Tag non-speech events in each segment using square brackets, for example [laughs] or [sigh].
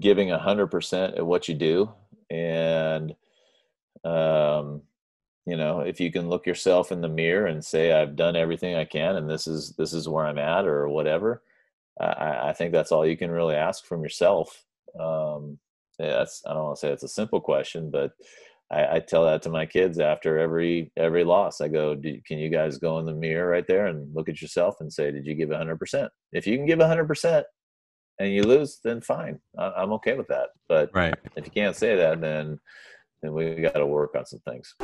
giving a hundred percent at what you do, and um, you know, if you can look yourself in the mirror and say, "I've done everything I can, and this is this is where I'm at," or whatever, I, I think that's all you can really ask from yourself. Um, yeah, that's I don't want to say it's a simple question, but I, I, tell that to my kids after every every loss. I go, can you guys go in the mirror right there and look at yourself and say, did you give 100%? If you can give 100% and you lose, then fine, I, am okay with that. But right. if you can't say that, then then we got to work on some things.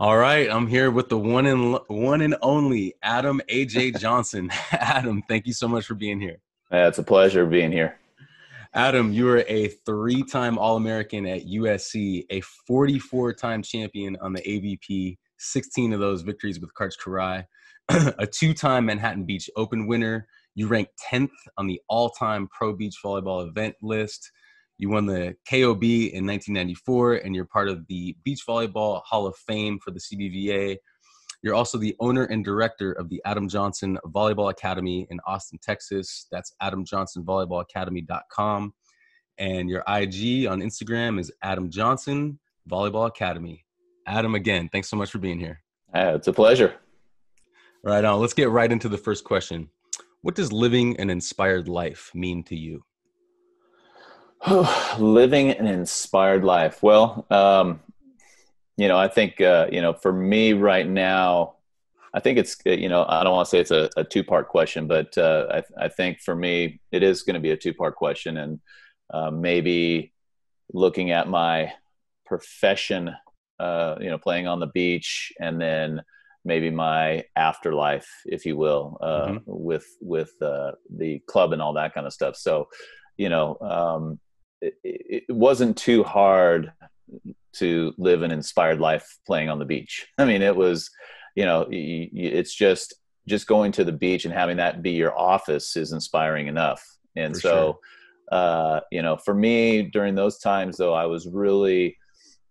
All right, I'm here with the one and one and only Adam AJ Johnson. [laughs] Adam, thank you so much for being here. Yeah, it's a pleasure being here. Adam, you were a three time All American at USC, a 44 time champion on the AVP, 16 of those victories with Karch Kiraly, [clears throat] a two time Manhattan Beach Open winner. You ranked 10th on the all time pro beach volleyball event list. You won the KOB in 1994, and you're part of the Beach Volleyball Hall of Fame for the CBVA. You're also the owner and director of the Adam Johnson Volleyball Academy in Austin, Texas. That's adamjohnsonvolleyballacademy.com. And your IG on Instagram is Adam Johnson Volleyball Academy. Adam, again, thanks so much for being here. Yeah, it's a pleasure. Right on. Let's get right into the first question. What does living an inspired life mean to you? [sighs] living an inspired life. Well, um, you know, I think, uh, you know, for me right now, I think it's, uh, you know, I don't want to say it's a, a two part question, but uh, I, I, think for me, it is going to be a two part question. And uh, maybe looking at my profession, uh, you know, playing on the beach and then maybe my afterlife, if you will, uh, mm-hmm. with, with the club and all that kind of stuff. So, you know, um, it, it wasn't too hard to live an inspired life playing on the beach. [laughs] I mean, it was, you know, it's just just going to the beach and having that be your office is inspiring enough. And for so, sure. uh, you know, for me during those times, though, I was really,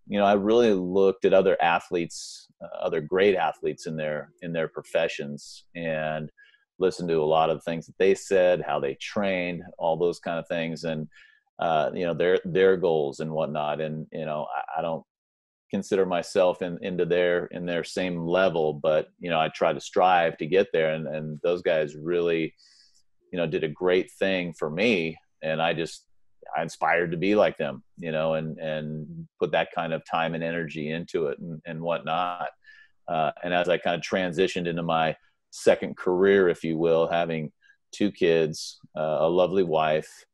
you know, I really looked at other athletes, uh, other great athletes in their in their professions, and listened to a lot of things that they said, how they trained, all those kind of things, and uh, you know their their goals and whatnot. And you know I, I, don't consider myself in into their in their same level but you know i try to strive to get there. And and those guys really you know did a great thing for me. And i just i inspired to be like them you know and and put that kind of time and energy into it and, and whatnot uh, and as i kind of transitioned into my second career if you will having two kids uh, a lovely wife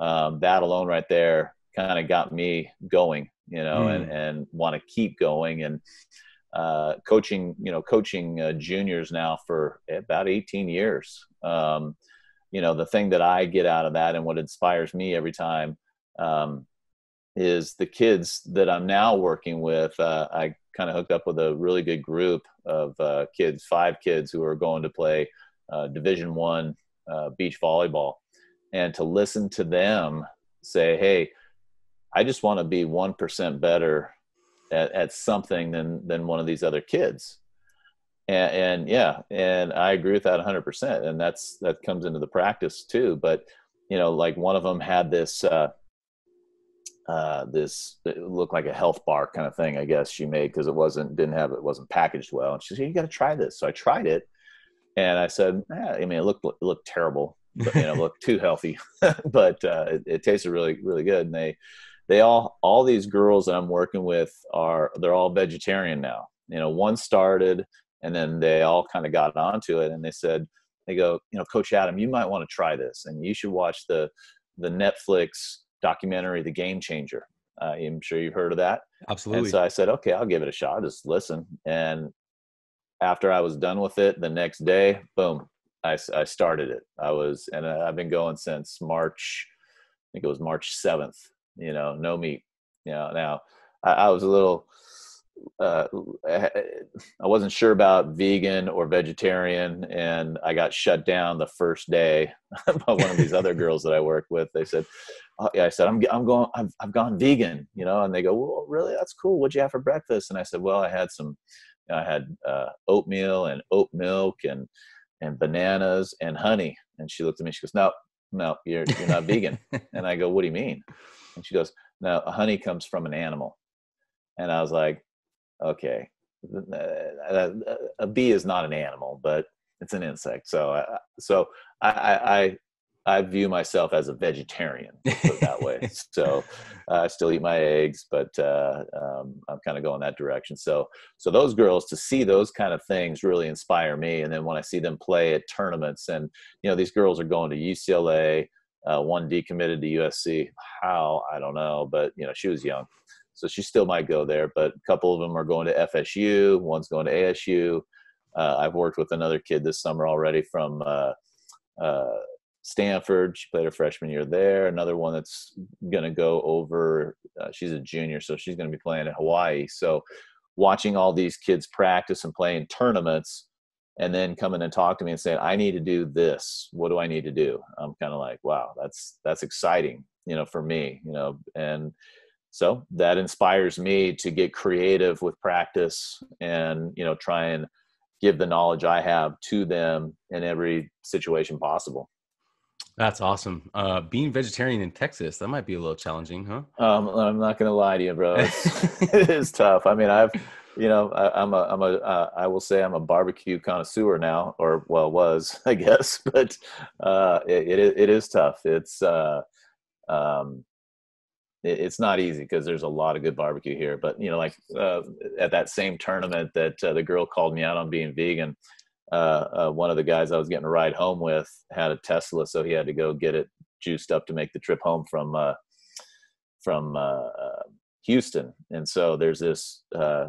um, that alone right there kind of got me going, you know, mm. and, and want to keep going. And uh, coaching, you know, coaching uh, juniors now for about 18 years. Um, you know, the thing that I get out of that and what inspires me every time um, is the kids that I'm now working with. Uh, I kind of hooked up with a really good group of uh, kids, five kids who are going to play uh, Division One uh, beach volleyball and to listen to them say, "Hey, I just want to be one percent better at, at something than than one of these other kids." And, and yeah, and I agree with that 100. percent And that's that comes into the practice too. But you know, like one of them had this. Uh, uh, this it looked like a health bar kind of thing, I guess she made because it wasn't didn't have it wasn't packaged well. And she said, "You got to try this." So I tried it, and I said, eh, "I mean, it looked it looked terrible, but, you know, [laughs] looked too healthy, [laughs] but uh, it, it, tasted really, really good. And they, they all, all these girls that I'm working with are, they're all vegetarian now. You know, one started and then they all kind of got onto it and they said, they go, you know, Coach Adam, you might want to try this and you should watch the, the Netflix documentary, The Game Changer. Uh, I'm sure you've heard of that. Absolutely. And so I said, okay, I'll give it a shot. Just listen. And after I was done with it, the next day, boom, I, I started it. I was, and I've been going since March. I think it was March seventh. You know, no meat. You know, now I, I was a little. Uh, I wasn't sure about vegan or vegetarian, and I got shut down the first day [laughs] by one of these other [laughs] girls that I work with. They said, oh, yeah, I said, I'm, I'm going, I've, I've gone vegan, you know, and they go, well, really? That's cool. What'd you have for breakfast? And I said, well, I had some, you know, I had uh, oatmeal and oat milk and and bananas and honey. And she looked at me. She goes, "No, no, you're you're not vegan." [laughs] And I go, "What do you mean?" And she goes, "No, honey comes from an animal." And I was like, "Okay, a bee is not an animal, but it's an insect." So, so I, I I view myself as a vegetarian, put that way. [laughs] so uh, I still eat my eggs, but uh, um, I'm kind of going that direction. So, so those girls to see those kind of things really inspire me. And then when I see them play at tournaments, and you know these girls are going to UCLA, uh, one decommitted to USC. How I don't know, but you know she was young, so she still might go there. But a couple of them are going to FSU. One's going to ASU. Uh, I've worked with another kid this summer already from. Uh, uh Stanford. She played her freshman year there. Another one that's going to go over. Uh, she's a junior, so she's going to be playing in Hawaii. So, watching all these kids practice and play in tournaments, and then coming and talk to me and saying, "I need to do this. What do I need to do?" I'm kind of like, "Wow, that's that's exciting." You know, for me, you know, and so that inspires me to get creative with practice and you know try and give the knowledge I have to them in every situation possible. That's awesome. Uh, being vegetarian in Texas, that might be a little challenging, huh? Um, I'm not going to lie to you, bro. It's, [laughs] [laughs] it is tough. I mean, I've, you know, I, am a, I'm a, uh, I will say I'm a barbecue connoisseur now, or well, was [laughs] I guess, but uh, it, it, it is tough. It's, uh, um, it's not easy because there's a lot of good barbecue here. But you know, like uh, at that same tournament that uh, the girl called me out on being vegan, uh, uh, one of the guys I was getting a ride home with had a Tesla, so he had to go get it juiced up to make the trip home from uh, from uh, Houston. And so there's this uh,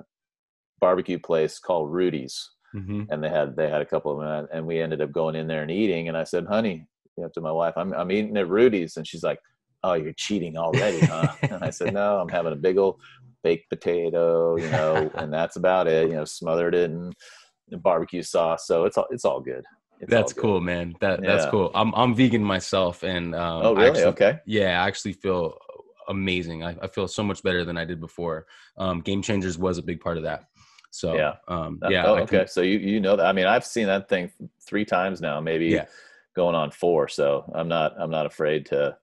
barbecue place called Rudy's, mm-hmm. and they had they had a couple of them, and we ended up going in there and eating. And I said, "Honey," you know, to my wife, "I'm I'm eating at Rudy's," and she's like, "Oh, you're cheating already, huh?" [laughs] and I said, "No, I'm having a big old baked potato, you know, [laughs] and that's about it. You know, smothered it and." barbecue sauce. So it's all it's all good. It's that's all good. cool, man. That yeah. that's cool. I'm I'm vegan myself, and um, oh really? Actually, okay. Yeah, I actually feel amazing. I, I feel so much better than I did before. Um, Game Changers was a big part of that. So yeah, um, yeah. Oh, okay, so you you know that. I mean, I've seen that thing three times now, maybe yeah. going on four. So I'm not I'm not afraid to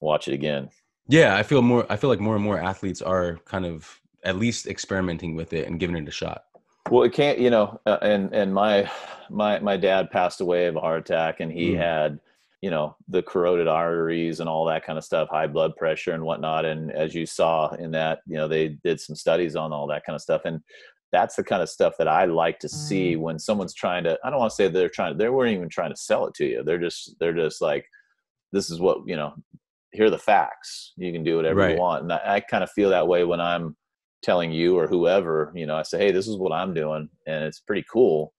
watch it again. Yeah, I feel more. I feel like more and more athletes are kind of at least experimenting with it and giving it a shot. Well, it can't, you know, uh, and and my my my dad passed away of a heart attack, and he mm. had, you know, the corroded arteries and all that kind of stuff, high blood pressure and whatnot. And as you saw in that, you know, they did some studies on all that kind of stuff, and that's the kind of stuff that I like to see mm. when someone's trying to. I don't want to say they're trying. They weren't even trying to sell it to you. They're just they're just like, this is what you know. Here are the facts. You can do whatever right. you want, and I, I kind of feel that way when I'm telling you or whoever, you know, I say, hey, this is what I'm doing, and it's pretty cool.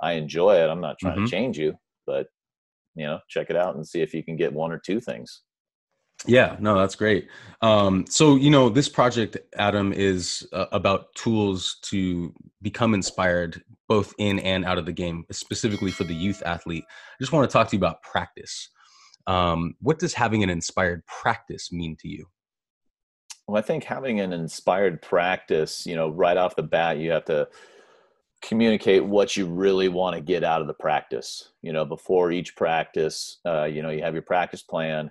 I enjoy it. I'm not trying mm-hmm. to change you, but you know, check it out and see if you can get one or two things. Yeah, no, that's great. Um, so, you know, this project, Adam, is uh, about tools to become inspired both in and out of the game, specifically for the youth athlete. I just want to talk to you about practice. Um, what does having an inspired practice mean to you? Well, I think having an inspired practice, you know, right off the bat, you have to communicate what you really want to get out of the practice. You know, before each practice, uh, you know, you have your practice plan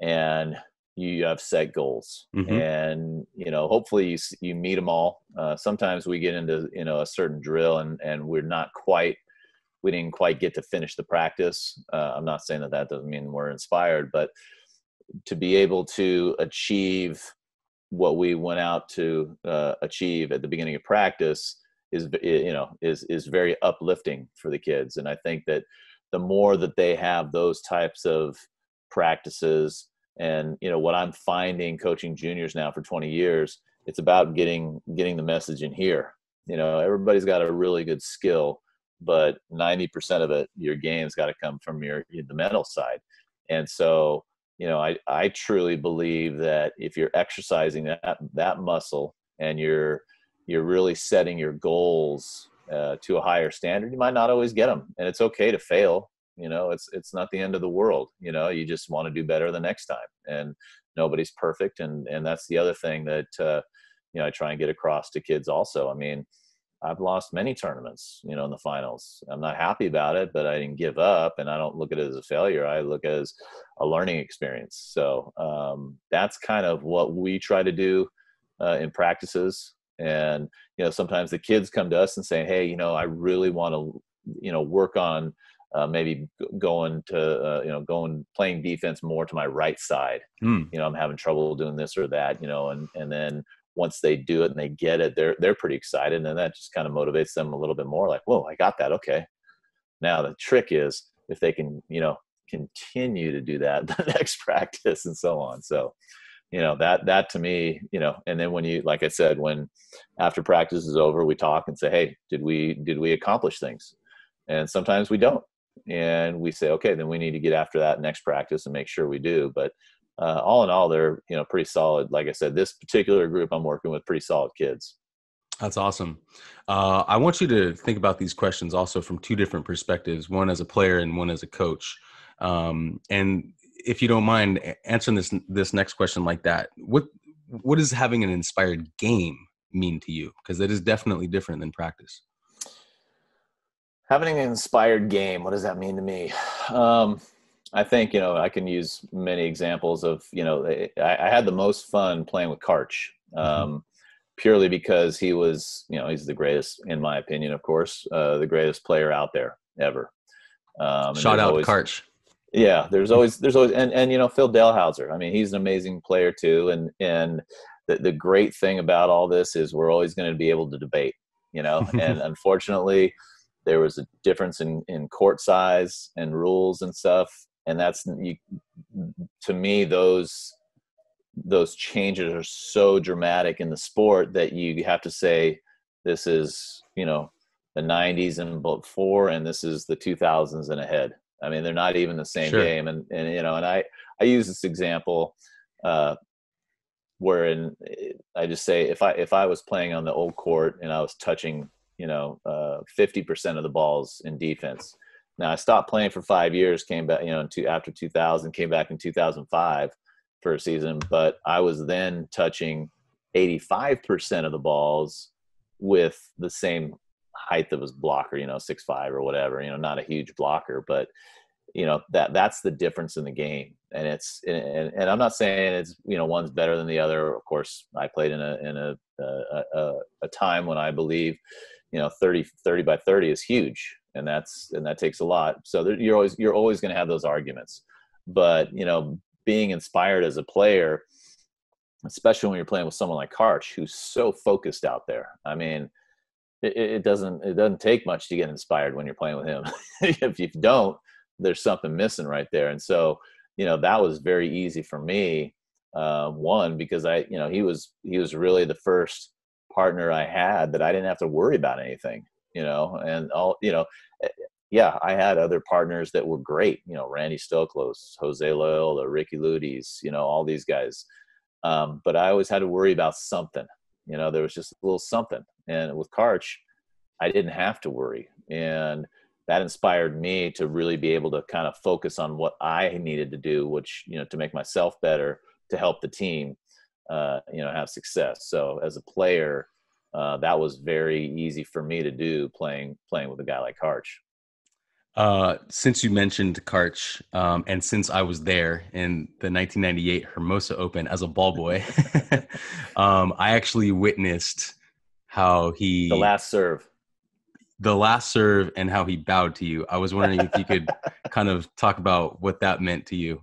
and you have set goals mm-hmm. and you know hopefully you, you meet them all uh, sometimes we get into you know a certain drill and and we're not quite we didn't quite get to finish the practice. Uh, i'm not saying that that doesn't mean we're inspired but to be able to achieve what we went out to uh, achieve at the beginning of practice is you know is is very uplifting for the kids. And i think that the more that they have those types of practices and you know what i'm finding coaching juniors now for 20 years it's about getting getting the message in here. You know everybody's got a really good skill but 90% of it your game's got to come from your the mental side and so you know, I, I truly believe that if you're exercising that, that muscle and you're, you're really setting your goals uh, to a higher standard, you might not always get them and it's okay to fail. You know, it's, it's not the end of the world. You know, you just want to do better the next time and nobody's perfect. And, and that's the other thing that, uh, you know, I try and get across to kids also. I mean, I've lost many tournaments, you know, in the finals. I'm not happy about it, but I didn't give up, and I don't look at it as a failure. I look at it as a learning experience. So um, that's kind of what we try to do uh, in practices. And you know, sometimes the kids come to us and say, "Hey, you know, I really want to, you know, work on." Uh, maybe going to uh, you know going playing defense more to my right side. Mm. You know, I'm having trouble doing this or that. You know, and and then once they do it and they get it, they're they're pretty excited, and that just kind of motivates them a little bit more. Like, whoa, I got that. Okay. Now the trick is if they can, you know, continue to do that [laughs] the next practice and so on. So, you know, that that to me, you know, and then when you, like I said, when after practice is over, we talk and say, hey, did we did we accomplish things? And sometimes we don't, and we say, okay, then we need to get after that next practice and make sure we do. But uh, all in all, they're you know pretty solid. Like I said, this particular group I'm working with pretty solid kids. That's awesome. Uh, I want you to think about these questions also from two different perspectives: one as a player and one as a coach. Um, and if you don't mind answering this this next question like that, what what does having an inspired game mean to you? Because it is definitely different than practice. Having an inspired game, what does that mean to me? [sighs] Um, I think you know I can use many examples of you know I, I had the most fun playing with Karch, mm-hmm. um, mm-hmm. purely because he was you know he's the greatest in my opinion, of course, uh, the greatest player out there ever. Um, Shout out always, Karch. Yeah, there's always there's always and and you know Phil Dalhausser. I mean, he's an amazing player too, and and the the great thing about all this is we're always going to be able to debate, you know, [laughs] and unfortunately there was a difference in in court size and rules and stuff and that's you, to me those those changes are so dramatic in the sport that you have to say this is you know the 90s and before and this is the 2000s and ahead i mean they're not even the same sure. game and and you know and i i use this example uh wherein i just say if i if i was playing on the old court and i was touching you know uh 50% of the balls in defense now I stopped playing for five years, came back, you know, after 2000, came back in 2005 for a season, but I was then touching 85% of the balls with the same height that was blocker, you know, six five or whatever, you know, not a huge blocker, but you know that that's the difference in the game. And it's and, and i'm not saying it's you know one's better than the other. Of course i played in a in a a, a, a time when i believe you know 30 30 by 30 is huge and that's and that takes a lot. So there, you're always you're always going to have those arguments. But you know being inspired as a player especially when you're playing with someone like Karch who's so focused out there i mean it, it doesn't it doesn't take much to get inspired when you're playing with him. [laughs] If you don't there's something missing right there. And so you know that was very easy for me uh, one because i you know he was he was really the first partner i had that i didn't have to worry about anything you know, and all, you know, eh, yeah, I had other partners that were great, you know, Randy Stoklos, Jose Loyola, Ricci Luyties, you know, all these guys. Um, but I always had to worry about something, you know, there was just a little something. And with Karch, I didn't have to worry. And that inspired me to really be able to kind of focus on what I needed to do, which, you know, to make myself better, to help the team, uh, you know, have success. So as a player, uh, that was very easy for me to do playing playing with a guy like Karch. Uh, since you mentioned Karch, um, and since I was there in the 1998 Hermosa Open as a ball [laughs] boy, [laughs] um, I actually witnessed how he the last serve, the last serve, and how he bowed to you. I was wondering if you could [laughs] kind of talk about what that meant to you.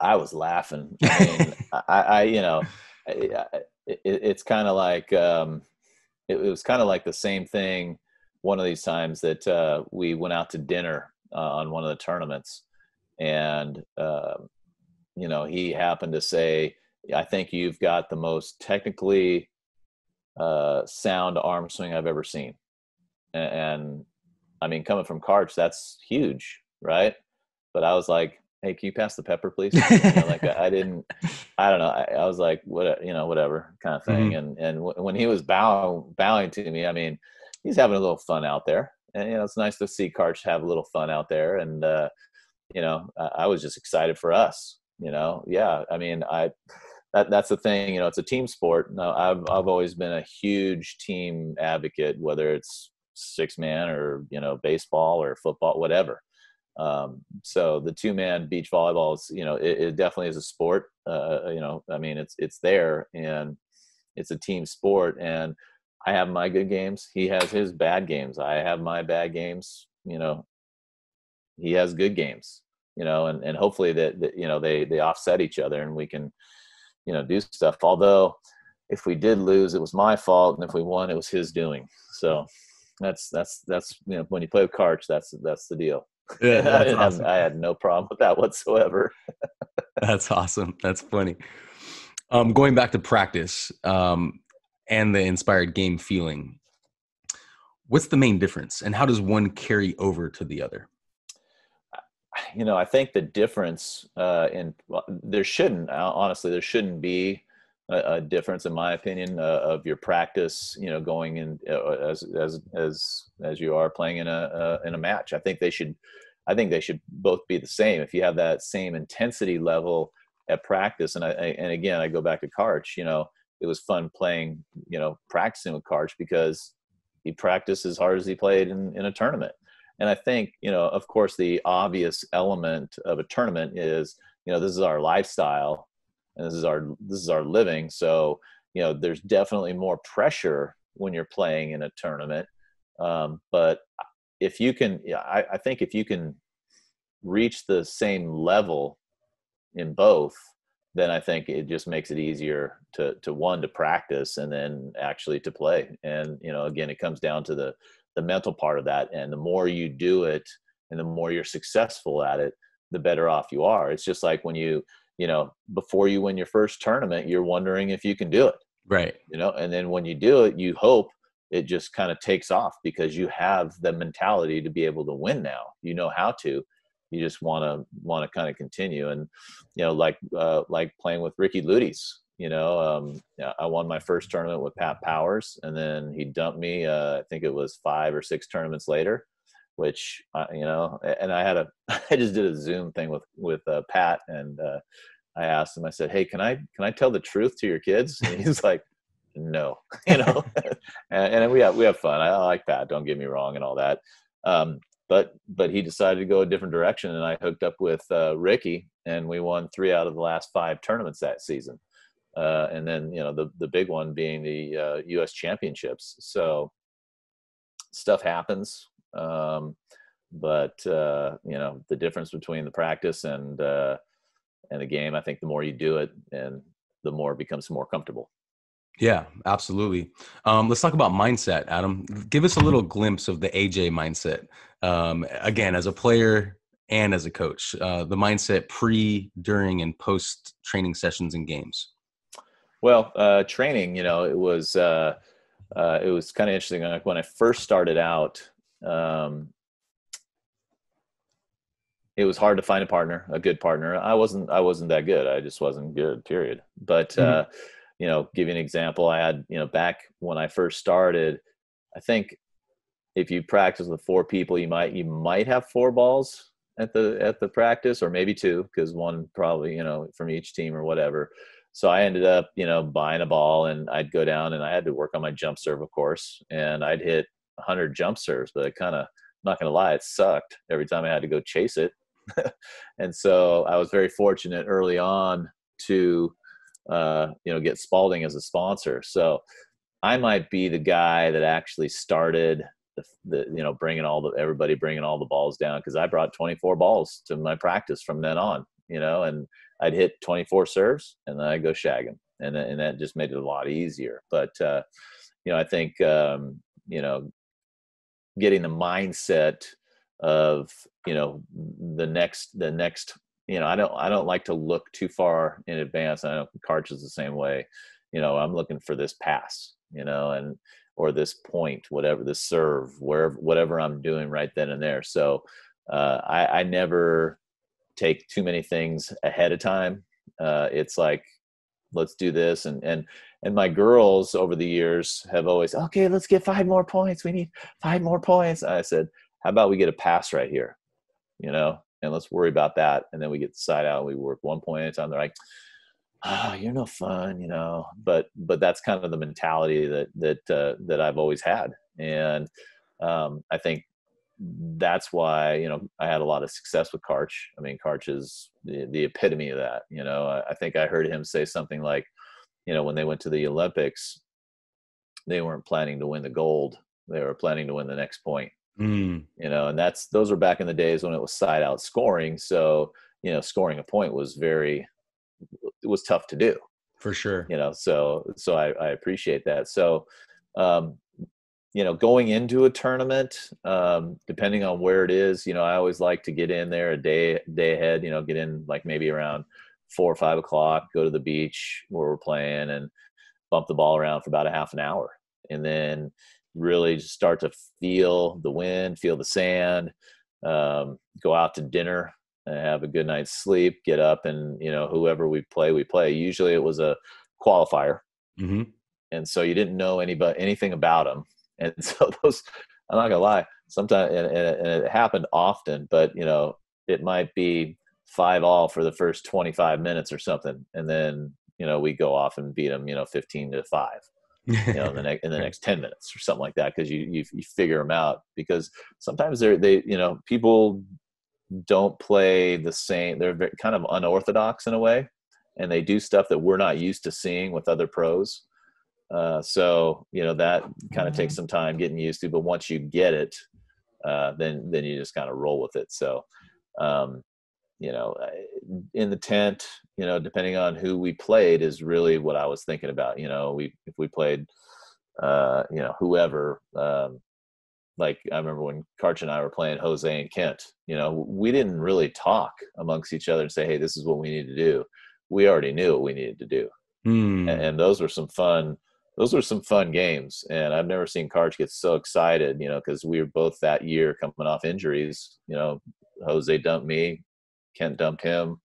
I was laughing. I, mean, I, I, you know, it, it's kind of like um, it, it was kind of like the same thing one of these times that uh, we went out to dinner uh, on one of the tournaments. And uh, you know he happened to say i think you've got the most technically uh, sound arm swing i've ever seen. And, and i mean coming from Karch that's huge right? But i was like hey, can you pass the pepper, please? you know, like I, didn't, [laughs] I don't know. I, I, was like, what, you know, whatever kind of thing. Mm-hmm. And, and w- when he was bowing, bowing to me, I mean, he's having a little fun out there and, you know, it's nice to see Karch have a little fun out there. And, uh, you know, I, I was just excited for us, you know? Yeah. I mean, I, that that's the thing. You know, it's a team sport. No, I've I've always been a huge team advocate, whether it's six man or you know baseball or football, whatever. Um, so the two man beach volleyball is, you know, it, it definitely is a sport. Uh, uh, you know, I mean, it's it's there and it's a team sport. And I have my good games. He has his bad games. I have my bad games. You know, he has good games. You know, and and hopefully that, that you know they they offset each other and we can you know do stuff. Although if we did lose, it was my fault, and if we won, it was his doing. So that's that's that's you know when you play with Karch, that's that's the deal. [laughs] Yeah, I, awesome. I, had no problem with that whatsoever. [laughs] that's awesome. That's funny. Um, going back to practice um, and the inspired game feeling, what's the main difference, and how does one carry over to the other? You know, I think the difference uh, in well, there shouldn't honestly there shouldn't be a, a difference in my opinion uh, of your practice. You know, going in uh, as as as as you are playing in a uh, in a match. I think they should I think they should both be the same. If you have that same intensity level at practice, and I, and again I go back to Karch. You know, it was fun playing. You know, practicing with Karch because he practiced as hard as he played in, in a tournament. And I think, you know, of course, the obvious element of a tournament is, you know, this is our lifestyle and this is our this is our living. So, you know, there's definitely more pressure when you're playing in a tournament. Um, but if you can, I, I think if you can reach the same level in both, then I think it just makes it easier to to one to practice and then actually to play. And you know, again, it comes down to the the mental part of that. And the more you do it, and the more you're successful at it, the better off you are. It's just like when you you know before you win your first tournament, you're wondering if you can do it. Right. You know, and then when you do it, you hope it just kind of takes off because you have the mentality to be able to win now. You know how to. You just want to want to kind of continue, and you know, like uh, like playing with Ricci Luyties. You know, um, I won my first tournament with Pat Powers, and then he dumped me. Uh, I think it was five or six tournaments later, which uh, you know, and I had a [laughs] I just did a Zoom thing with with uh, Pat, and uh, I asked him. I said, "Hey, can I can I tell the truth to your kids?" And he's [laughs] like, no, [laughs] you know, and, and, we have we have fun. I, like pat Don't get me wrong, and all that. Um, but but he decided to go a different direction, and I hooked up with uh, Ricky, and we won three out of the last five tournaments that season. Uh, and then you know the the big one being the uh, U.S. Championships. So stuff happens, um, but uh, you know the difference between the practice and uh, and the game. I think the more you do it, and the more it becomes more comfortable. Yeah, absolutely. Um, let's talk about mindset, Adam. Give us a little glimpse of the AJ mindset. Um, again, as a player and as a coach, uh, the mindset pre, during, and post training sessions and games. Well, uh, training, you know, it was uh, uh it was kind of interesting. Like when I first started out, um, it was hard to find a partner, a good partner. I wasn't I wasn't that good. I just wasn't good. Period. But mm-hmm uh, you know, give you an example, I had, you know, back when I first started, I think if you practice with four people, you might you might have four balls at the at the practice, or maybe two, because one probably, you know, from each team or whatever. So I ended up, you know, buying a ball and I'd go down and I had to work on my jump serve, of course, and I'd hit 100 jump serves, but it kind of, not going to lie, it sucked every time I had to go chase it. [laughs] and so I was very fortunate early on to uh, you know, get Spalding as a sponsor. So I might be the guy that actually started the, the you know, bringing all the, everybody bringing all the balls down. Cause I brought 24 balls to my practice from then on, you know, and I'd hit 24 serves and then I go shagging and, and that just made it a lot easier. But, uh, you know, I think, um, you know, getting the mindset of, you know, the next, the next you know, I don't I don't like to look too far in advance. I know Karch is the same way. You know, I'm looking for this pass, you know, and or this point, whatever this serve, wherever whatever I'm doing right then and there. So uh, I, I never take too many things ahead of time. Uh, it's like let's do this and and and my girls over the years have always okay let's get five more points we need five more points i said how about we get a pass right here you know and let's worry about that. And then we get the side out. And we work one point at a time. They're like, oh, you're no fun, you know. But but that's kind of the mentality that that uh, that I've always had, and um, I think that's why you know I had a lot of success with Karch. I mean, Karch is the, the epitome of that. You know, I, I think I heard him say something like, you know, when they went to the Olympics, they weren't planning to win the gold; they were planning to win the next point. Mm. You know, and that's those were back in the days when it was side out scoring. So you know, scoring a point was very it was tough to do for sure you know so so i, I appreciate that so um you know going into a tournament um depending on where it is you know i always like to get in there a day day ahead you know get in like maybe around four or five o'clock go to the beach where we're playing and bump the ball around for about a half an hour and then really just start to feel the wind feel the sand um, go out to dinner and have a good night's sleep, get up, and you know whoever we play, we play. Usually it was a qualifier, mm-hmm. and so you didn't know anybody anything about them, [laughs] and so those. I'm not gonna lie. Sometimes and, and it happened often, but you know it might be five all for the first 25 minutes or something, and then you know we go off and beat them, you know, 15 to five. you know, [laughs] in the next in the next ten minutes or something like that, because you, you you figure them out. Because sometimes they're they you know people don't play the same. They're very, kind of unorthodox in a way, and they do stuff that we're not used to seeing with other pros. Uh, so you know that kind of takes mm-hmm. some time getting used to, but once you get it, uh, then then you just kind of roll with it. So, um, you know, in the tent, you know, depending on who we played, is really what I was thinking about. You know, we if we played, uh, you know, whoever, um, like I remember when Karch and I were playing Jose and Kent, you know, we didn't really talk amongst each other and say, Hey, this is what we need to do. We already knew what we needed to do. Mm. And, and, those were some fun, those were some fun games. And I've never seen Karch get so excited, you know, cause we were both that year coming off injuries, you know, Jose dumped me, Kent dumped him.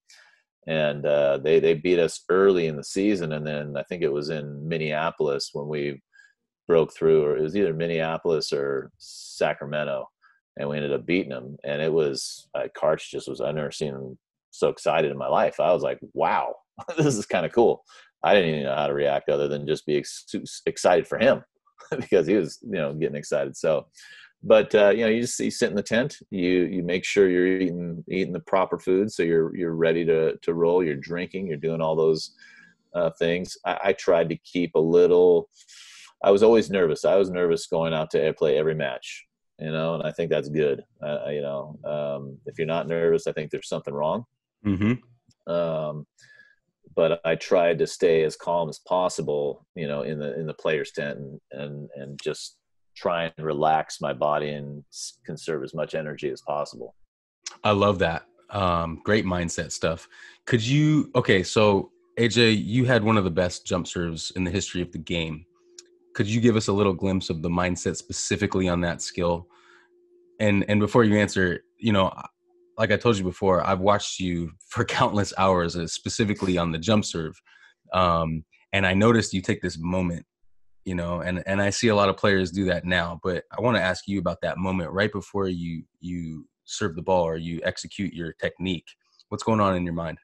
And uh, they, they beat us early in the season. And then I think it was in Minneapolis when we broke through, or it was either Minneapolis or Sacramento, and we ended up beating them. And it was uh, Karch just was I've never seen him so excited in my life. I was like, wow, [laughs] this is kind of cool. I didn't even know how to react other than just be ex- excited for him [laughs] because he was you know getting excited. So. But uh, you know, you just you sit in the tent. You you make sure you're eating eating the proper food, so you're you're ready to to roll. You're drinking. You're doing all those uh, things. I, I tried to keep a little I was always nervous. I was nervous going out to play every match, you know, and I think that's good. Uh, you know, um, if you're not nervous, I think there's something wrong. Mm-hmm. Um, but I tried to stay as calm as possible, you know, in the in the players' tent and and and just try and relax my body and conserve as much energy as possible. I love that. Um, great mindset stuff. Could you? Okay, so AJ, you had one of the best jump serves in the history of the game could you give us a little glimpse of the mindset specifically on that skill and and before you answer you know like i told you before i've watched you for [laughs] countless hours uh, specifically on the jump serve um, and i noticed you take this moment you know and and i see a lot of players do that now but i want to ask you about that moment right before you you serve the ball or you execute your technique what's going on in your mind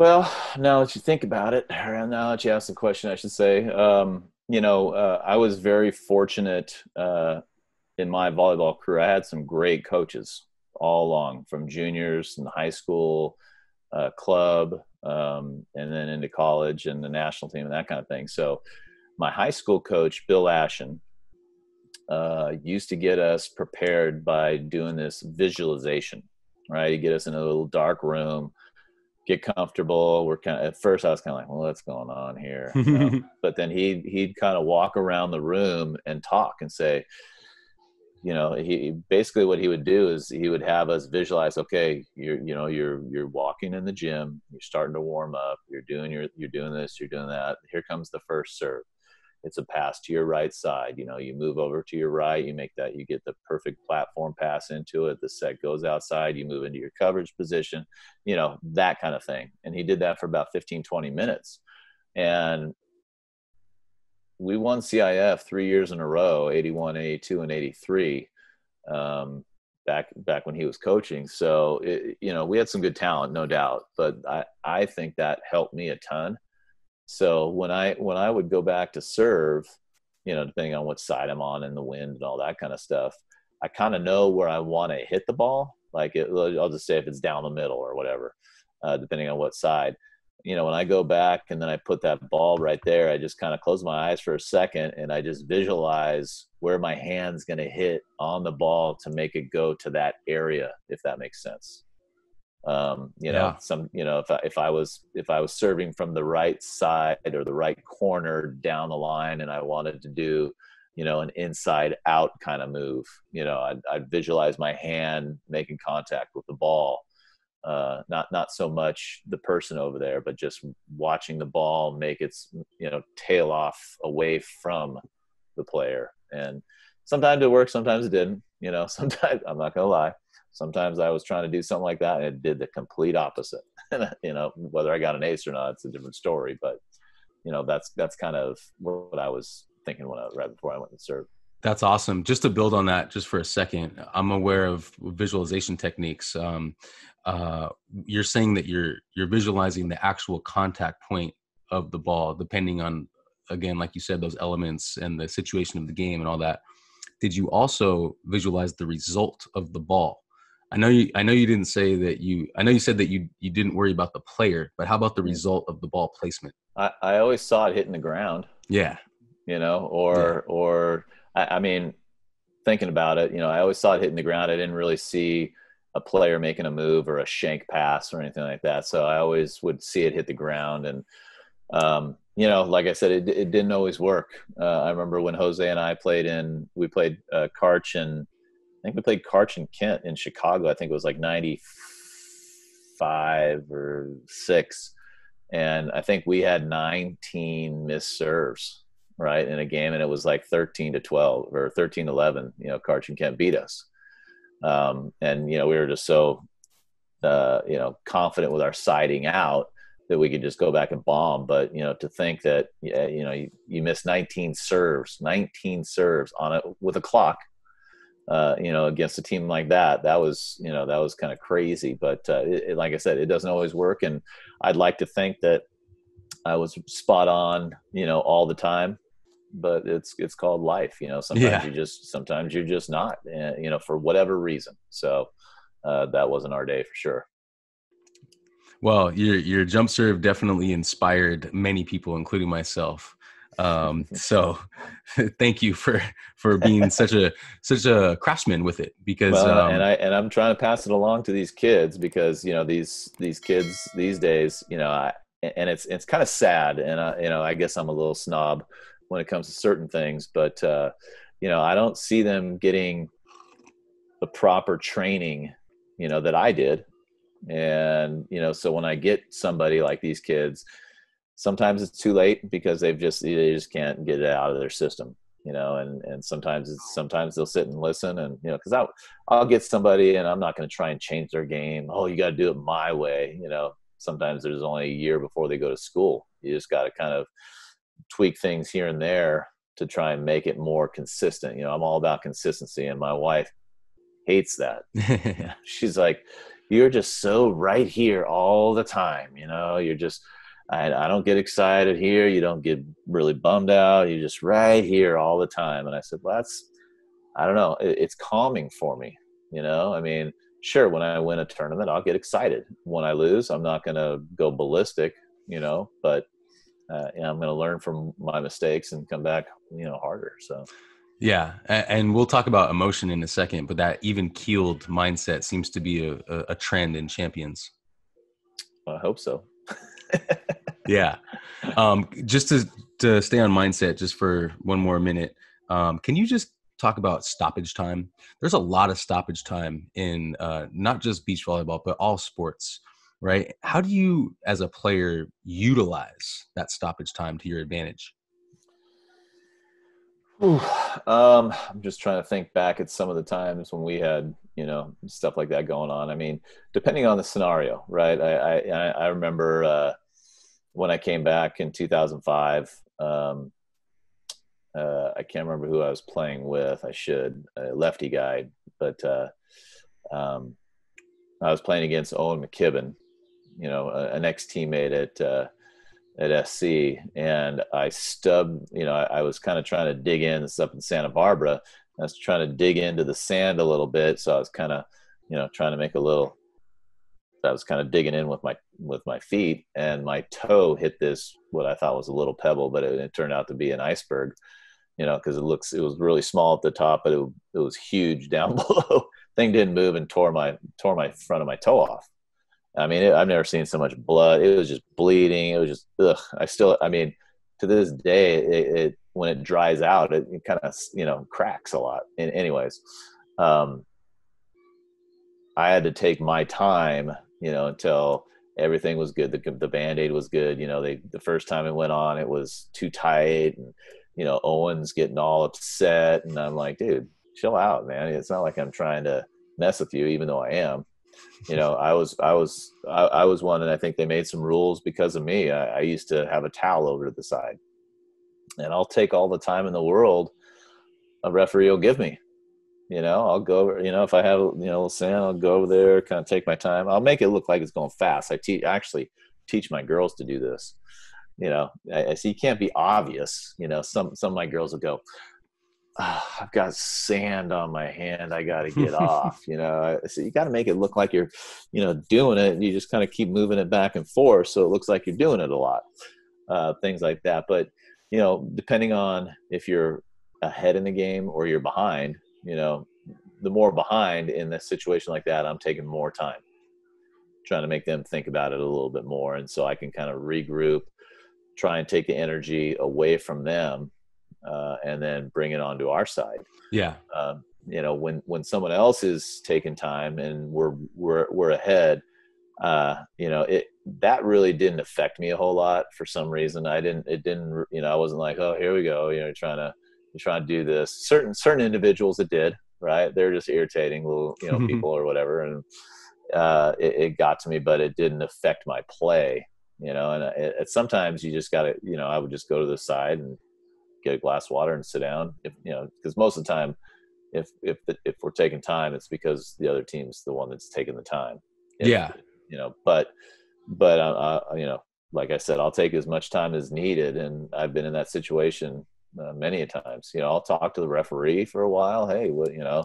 well, now that you think about it, or now that you ask the question, I should say, um, you know, uh, I was very fortunate uh, in my volleyball career. I had some great coaches all along, from juniors and high school, uh, club, um, and then into college and the national team and that kind of thing. So, my high school coach, Bill Ashen, uh, used to get us prepared by doing this visualization. Right, he'd get us in a little dark room get comfortable. We're kind of at first I was kind of like, well, what's going on here? You [laughs] know? but then he he'd kind of walk around the room and talk and say, you know, he basically what he would do is he would have us visualize, okay, you're you know you're you're walking in the gym, you're starting to warm up, you're doing your you're doing this, you're doing that. Here comes the first serve it's a pass to your right side. You know, you move over to your right, you make that, you get the perfect platform pass into it. The set goes outside, you move into your coverage position, you know, that kind of thing. And he did that for about 15, 20 minutes. And we won CIF three years in a row 81, 82, and 83. Um, back back when he was coaching. So it, you know, we had some good talent, no doubt, but I I think that helped me a ton. So when I when I would go back to serve, you know, depending on what side I'm on and the wind and all that kind of stuff, I kind of know where I want to hit the ball. Like it, I'll just say if it's down the middle or whatever, uh, depending on what side you know, when I go back and then I put that ball right there, I just kind of close my eyes for a second and I just visualize where my hand's going to hit on the ball to make it go to that area, if that makes sense. Um, you know, some, you know, if I, if I was, if I was serving from the right side or the right corner down the line and I wanted to do, you know, an inside out kind of move, you know, I'd, I'd visualize my hand making contact with the ball uh, not not so much the person over there, but just watching the ball make its you know tail off away from the player. And sometimes it worked, sometimes it didn't. You know, [laughs] sometimes I'm not gonna lie. Sometimes I was trying to do something like that and it did the complete opposite. [laughs] you know, whether I got an ace or not, it's a different story. But you know, that's that's kind of what I was thinking when I right before I went and served. That's awesome. Just to build on that, just for a second, I'm aware of visualization techniques. Um, uh, you're saying that you're you're visualizing the actual contact point of the ball, depending on, again, like you said, those elements and the situation of the game and all that. Did you also visualize the result of the ball? I know you. I know you didn't say that you. I know you said that you you didn't worry about the player, but how about the result of the ball placement? I, I always saw it hitting the ground. Yeah. You know, or yeah. or I, I mean, thinking about it, you know, I always saw it hitting the ground. I didn't really see a player making a move or a shank pass or anything like that. So I always would see it hit the ground. And, um, you know, like I said, it, it didn't always work. Uh, I remember when Jose and I played in, we played uh, Karch and I think we played Karch and Kent in Chicago. I think it was like 95 or six. And I think we had 19 missed serves right in a game and it was like 13 to 12 or 13 11 you know Karch can't beat us. Um, and you know we were just so uh, you know confident with our siding out that we could just go back and bomb. But you know to think that you know you, you missed 19 serves 19 serves on it with a clock uh, you know against a team like that that was you know that was kind of crazy. But uh, it, it, like i said it doesn't always work. And i'd like to think that i was spot on you know all the time but it's it's called life you know sometimes yeah. you just sometimes you're just not eh, you know for whatever reason. So uh, that wasn't our day for sure. Well your your jump serve definitely inspired many people including myself. Um, [laughs] so [laughs] thank you for for being such a such a craftsman with it because well, um, and i and i'm trying to pass it along to these kids because you know these these kids these days you know i and it's it's kind of sad and I, you know i guess i'm a little snob when it comes to certain things but uh, you know i don't see them getting the proper training you know that i did. And you know so when i get somebody like these kids sometimes it's too late because they've just they just can't get it out of their system you know and and sometimes it's sometimes they'll sit and listen and you know because i'll i'll get somebody and i'm not going to try and change their game. Oh you got to do it my way you know. Sometimes there's only a year before they go to school. You just got to kind of tweak things here and there to try and make it more consistent. You know, I'm all about consistency, and my wife hates that. [laughs] She's like, "You're just so right here all the time." You know, you're just. I, I don't get excited here. You don't get really bummed out. You're just right here all the time. And I said, well, that's, I don't know. It, it's calming for me. You know, I mean, sure, when I win a tournament, I'll get excited. When I lose, I'm not going to go ballistic, you know, but uh, you know, I'm going to learn from my mistakes and come back, you know, harder. So, yeah, and we'll talk about emotion in a second, but that even keeled mindset seems to be a, a trend in champions. I hope so. [laughs] yeah, um, just to to stay on mindset, just for one more minute, um, can you just talk about stoppage time? There's a lot of stoppage time in uh, not just beach volleyball, but all sports right? How do you, as a player, utilize that stoppage time to your advantage? Um, I'm just trying to think back at some of the times when we had, you know, stuff like that going on. I mean, depending on the scenario, right? I I, I remember uh, when I came back in 2005. Um, uh, I can't remember who I was playing with. I should a lefty guy, but uh, um, I was playing against Owen McKibbin, you know, an ex teammate at uh, at SC, and I stubbed. You know, I, I was kind of trying to dig in. It's up in Santa Barbara. I was trying to dig into the sand a little bit, so I was kind of, you know, trying to make a little. I was kind of digging in with my with my feet, and my toe hit this what I thought was a little pebble, but it, it turned out to be an iceberg. You know, because it looks it was really small at the top, but it, it was huge down [laughs] below. Thing didn't move and tore my tore my front of my toe off. I mean, it, I've never seen so much blood. It was just bleeding. It was just ugh. I still, I mean, to this day, it, it when it dries out, it, it kind of you know cracks a lot. And anyways, um, I had to take my time, you know, until everything was good. The the band aid was good. You know, they the first time it went on, it was too tight, and you know, Owen's getting all upset, and I'm like, dude, chill out, man. It's not like I'm trying to mess with you, even though I am you know, I was, I was, I, I, was one, and I think they made some rules because of me. I, I, used to have a towel over to the side, and I'll take all the time in the world a referee will give me. You know, I'll go over. You know, if I have you know sand, I'll go over there, kind of take my time. I'll make it look like it's going fast. I teach actually teach my girls to do this. You know, I, I see you can't be obvious. You know, some some of my girls will go, oh, [sighs] I've got sand on my hand. I got to get [laughs] off. You know, so you got to make it look like you're, you know, doing it. And you just kind of keep moving it back and forth, so it looks like you're doing it a lot. Uh, things like that. But you know, depending on if you're ahead in the game or you're behind, you know, the more behind in a situation like that, I'm taking more time, trying to make them think about it a little bit more, and so I can kind of regroup, try and take the energy away from them uh, and then bring it onto our side. Yeah. Um, you know, when when someone else is taking time and we're we're we're ahead, uh, you know, it that really didn't affect me a whole lot for some reason. I didn't. It didn't. You know, I wasn't like, oh, here we go. You know, trying to trying to do this. Certain certain individuals it did. Right. They're just irritating little you know people or whatever, and uh, it, it got to me, but it didn't affect my play you know and it, it, sometimes you just gotta you know i would just go to the side and get a glass of water and sit down. If you know, because most of the time, if if the, if we're taking time, it's because the other team's the one that's taking the time. If, yeah, you know, but but uh, uh, you know, like I said, I'll take as much time as needed, and I've been in that situation uh, many a times. You know, I'll talk to the referee for a while. Hey, what you know,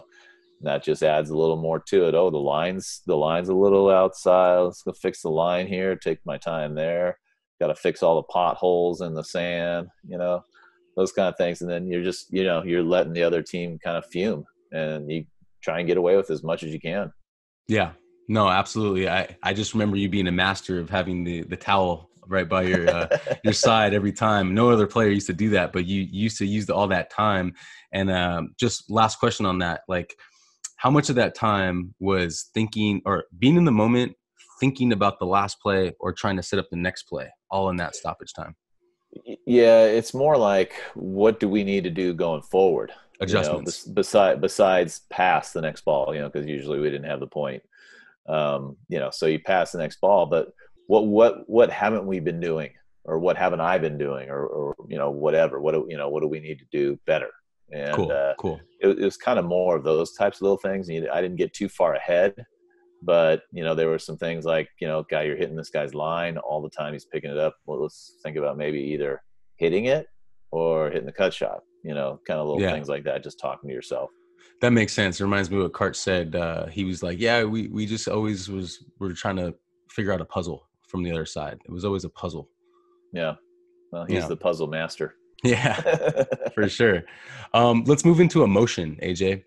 that just adds a little more to it. Oh, the lines, the lines a little outside. Let's go fix the line here. Take my time there. Got to fix all the potholes in the sand. You know, those kind of things. And then you're just you know you're letting the other team kind of fume and you try and get away with as much as you can. Yeah. No absolutely. I i just remember you being a master of having the the towel right by your uh, [laughs] your side every time. No other player used to do that but you used to use all that time. And um, just last question on that like how much of that time was thinking or being in the moment thinking about the last play or trying to set up the next play all in that stoppage time yeah, it's more like what do we need to do going forward? Adjustments. You know, besides besides pass the next ball, you know, because usually we didn't have the point. Um, you know, so you pass the next ball, but what what what haven't we been doing, or what haven't I been doing, or, or you know whatever. What do you know? What do we need to do better? And cool. Uh, cool. It, it was kind of more of those types of little things. I didn't get too far ahead but you know there were some things like you know guy you're hitting this guy's line all the time he's picking it up. Well let's think about maybe either hitting it or hitting the cut shot you know kind of little yeah. things like that just talking to yourself. That makes sense it reminds me what Karch said uh, he was like yeah we we just always was we are trying to figure out a puzzle from the other side it was always a puzzle. Yeah well he's yeah. the puzzle master. Yeah [laughs] for sure. Um, let's move into emotion aj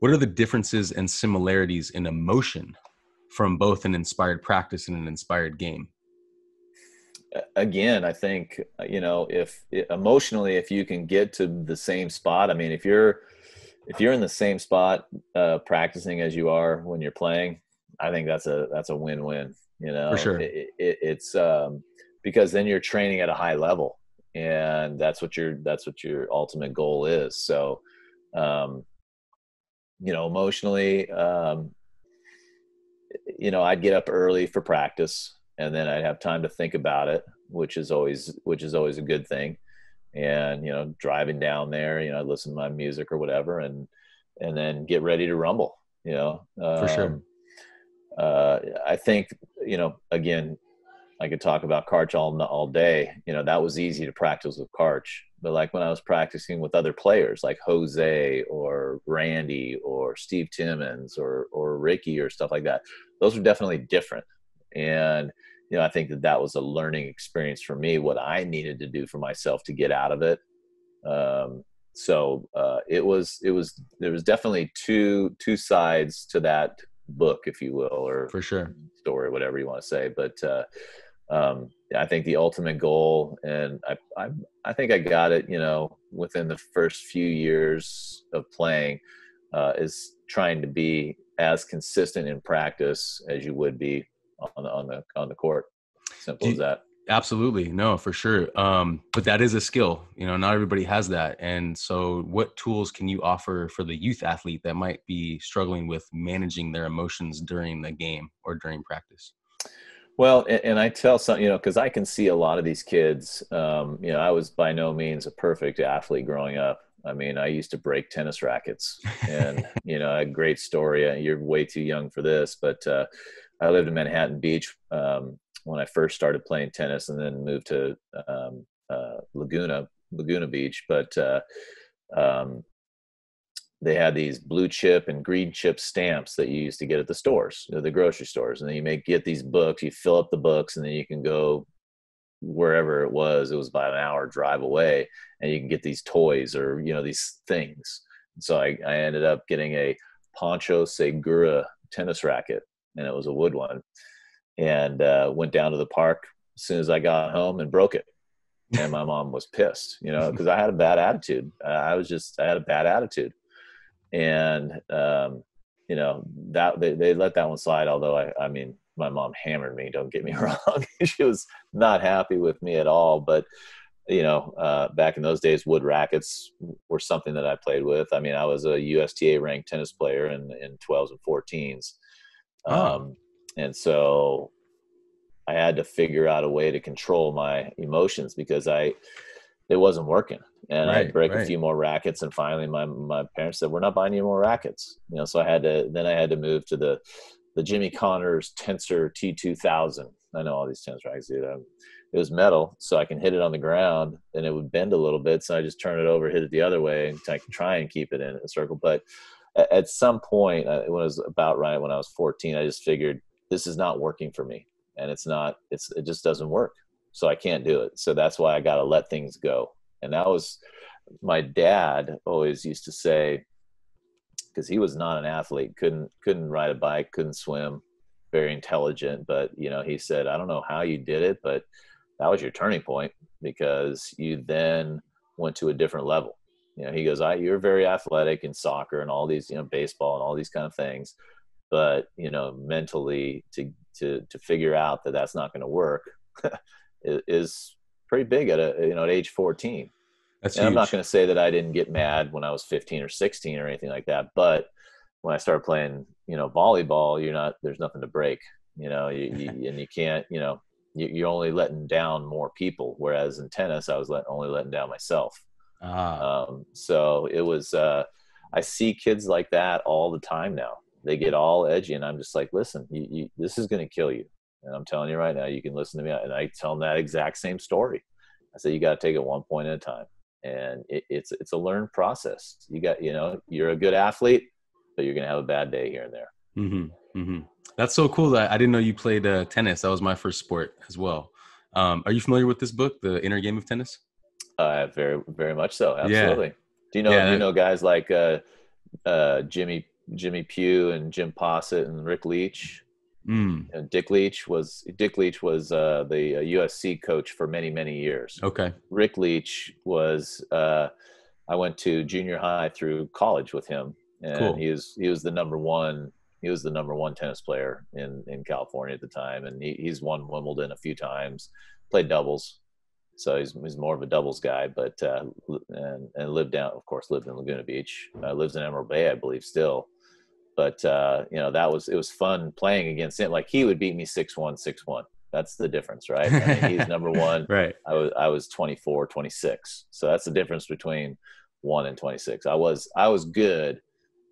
what are the differences and similarities in emotion from both an inspired practice and an inspired game? Again, I think you know if emotionally, if you can get to the same spot. I mean, if you're if you're in the same spot uh, practicing as you are when you're playing, I think that's a that's a win-win. You know, for sure. It, it, it's um, because then you're training at a high level, and that's what your that's what your ultimate goal is. So, um, you know, emotionally, um, you know, I'd get up early for practice and then I'd have time to think about it, which is always, which is always a good thing. And, you know, driving down there, you know, I'd listen to my music or whatever and, and then get ready to rumble, You know, um, for sure. Uh, I think you know again I could talk about Karch all all day. You know, that was easy to practice with Karch. But like when I was practicing with other players like Jose or Randy or Steve Timmons or or Ricci or stuff like that, those were definitely different. And you know, I think that that was a learning experience for me. What I needed to do for myself to get out of it. Um, so uh, it was it was there was definitely two two sides to that book, if you will, or for sure story, whatever you want to say. But uh, um, I think the ultimate goal, and I, I, I think I got it, you know, within the first few years of playing, uh, is trying to be as consistent in practice as you would be on the on the on the court. Simple as that. Absolutely, no, for sure. Um, but that is a skill. You know, not everybody has that. And so, what tools can you offer for the youth athlete that might be struggling with managing their emotions during the game or during practice? Well, and, and, I tell some, you know, because I can see a lot of these kids. Um, you know, I was by no means a perfect athlete growing up. I mean, I used to break tennis rackets, and [laughs] you know, a great story. Uh, you're way too young for this, but uh, I lived in Manhattan Beach um, when I first started playing tennis, and then moved to um, uh, Laguna Laguna Beach. But uh, um, they had these blue chip and green chip stamps that you used to get at the stores, you know, the grocery stores. And then you may get these books, you fill up the books, and then you can go wherever it was. It was about an hour drive away, and you can get these toys or you know these things. so I, I ended up getting a Pancho Segura tennis racket, and it was a wood one. And uh, went down to the park as soon as I got home and broke it. And my mom was pissed, you know, because I had a bad attitude. I was just I had a bad attitude and um, you know that they, they let that one slide. Although I, I mean, my mom hammered me. Don't get me [laughs] wrong; she was not happy with me at all. But you know, uh, back in those days, wood rackets were something that I played with. I mean, I was a USTA ranked tennis player in in 12s and 14s, oh. um, and so I had to figure out a way to control my emotions because I it wasn't working and right, I'd break right. a few more rackets. And finally, my my parents said, "We're not buying any more rackets." You know, so I had to. Then I had to move to the the Jimmy Connors Tensor T2000. I know all these tennis rackets, dude. Um, it was metal, so I can hit it on the ground, and it would bend a little bit. So I just turn it over, hit it the other way, and I can try and keep it in a circle. But at some point, when it was about right when I was 14, I just figured this is not working for me, and it's not. It's it just doesn't work. So I can't do it. So that's why I got to let things go and that was my dad always used to say because he was not an athlete couldn't couldn't ride a bike couldn't swim very intelligent but you know he said i don't know how you did it but that was your turning point because you then went to a different level you know he goes i you're very athletic in soccer and all these you know baseball and all these kind of things but you know mentally to to to figure out that that's not going to work [laughs] is pretty big at a you know at age 14 That's and i'm not going to say that i didn't get mad when i was 15 or 16 or anything like that but when i started playing you know volleyball you're not there's nothing to break you know you, you, [laughs] and you can't you know you, are only letting down more people whereas in tennis i was let, only letting down myself. Ah. um, so it was uh, i see kids like that all the time now. They get all edgy and i'm just like listen you, this is going to kill you and I'm telling you right now, you can listen to me. And I tell them that exact same story. I say, you got to take it one point at a time. And it, it's, it's a learned process. You got, you know, you're a good athlete, but you're going to have a bad day here and there. Mm-hmm. Mm-hmm. That's so cool. That I didn't know you played uh, tennis. That was my first sport as well. Um, are you familiar with this book, The Inner Game of Tennis? Uh, very, very much so. Absolutely. Yeah. Do you know, yeah, do you know guys like uh, uh, Jimmy, Jimmy Pugh and Jim Posset and Rick Leach? Mm. Dick Leach was Dick Leach was uh, the USC uh, coach for many many years. Okay. Rick Leach was uh, I went to junior high through college with him, and cool. he was he was the number one he was the number one tennis player in in California at the time, and he, he's won Wimbledon a few times, played doubles, so he's he's more of a doubles guy, but uh, and and lived down of course lived in Laguna Beach, uh, lives in Emerald Bay I believe still but uh, you know that was it was fun playing against him. Like he would beat me six one, six one. That's the difference, right? I mean, he's number [laughs] one. right. I was I was 24, 26. So that's the difference between one and 26. I was I was good,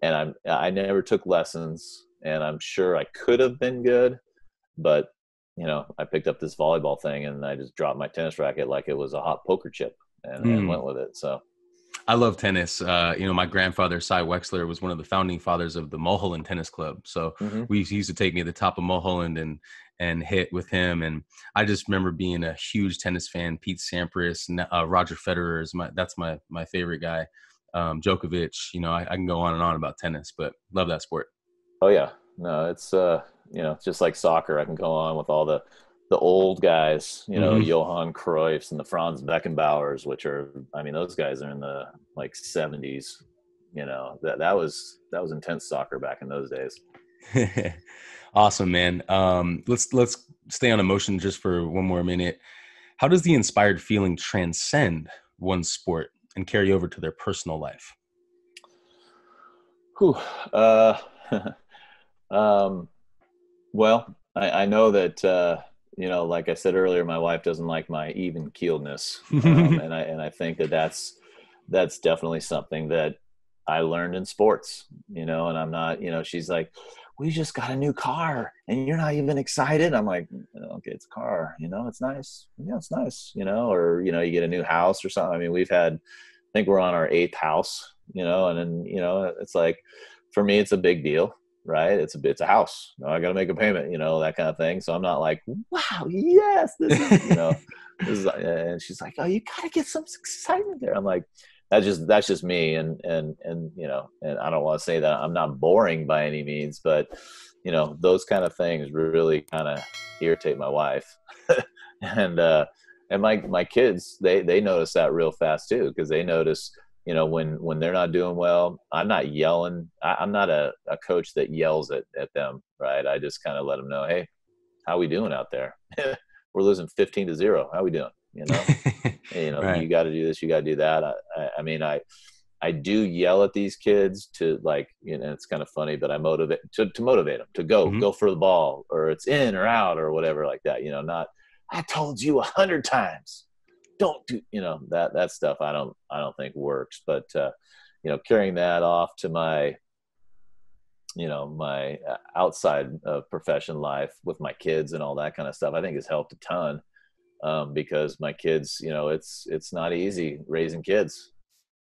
and I'm I never took lessons, and I'm sure I could have been good, but you know, I picked up this volleyball thing and I just dropped my tennis racket like it was a hot poker chip and, mm. and went with it. So I love tennis. Uh, you know, my grandfather, Cy Wexler, was one of the founding fathers of the Mulholland Tennis Club. So mm-hmm. we he used to take me to the top of Mulholland and and hit with him. And I just remember being a huge tennis fan. Pete Sampras, uh, Roger Federer is my that's my my favorite guy. Um, Djokovic. You know, I, I can go on and on about tennis, but love that sport. Oh yeah, no, it's uh, you know, just like soccer. I can go on with all the the old guys, you know, mm-hmm. Johan Cruyffs and the Franz Beckenbauers, which are, I mean, those guys are in the like 70s. You know, that that was that was intense soccer back in those days. [laughs] awesome, man. Um, let's let's stay on emotion just for one more minute. How does the inspired feeling transcend one sport and carry over to their personal life? Whew. Uh, [laughs] um, well, I, I know that uh, you know, like I said earlier, my wife doesn't like my even keeledness, [laughs] um, and I and I think that that's that's definitely something that I learned in sports. You know, and I'm not, you know, she's like, we just got a new car and you're not even excited. I'm like, okay, it's a car, you know, it's nice. Yeah, it's nice, you know, or, you know, you get a new house or something. I mean, we've had, I think we're on our eighth house, you know, and then, you know, it's like, for me, it's a big deal right? It's a it's a house. You know, I got to make a payment, you know, that kind of thing. So I'm not like, wow, yes, this is, you know, [laughs] this is, and she's like, oh, you got to get some excitement there. I'm like, that's just that's just me, and and and you know, and I don't want to say that I'm not boring by any means, but you know, those kind of things really kind of irritate my wife, [laughs] and uh, and my my kids they they notice that real fast too because they notice you know when when they're not doing well i'm not yelling. I, am not a, a coach that yells at, at them right? I just kind of let them know hey how we doing out there? [laughs] We're losing 15 to 0 how we doing? You know? [laughs] You know right. you got to do this you got to do that. I, I, I mean i i do yell at these kids to like you know it's kind of funny but i motivate to, to motivate them to go mm-hmm. go for the ball or it's in or out or whatever like that you know not i told you a hundred times don't do you know that that stuff i don't i don't think works but uh, you know carrying that off to my you know my uh, outside of profession life with my kids and all that kind of stuff i think has helped a ton um, because my kids you know it's it's not easy raising kids.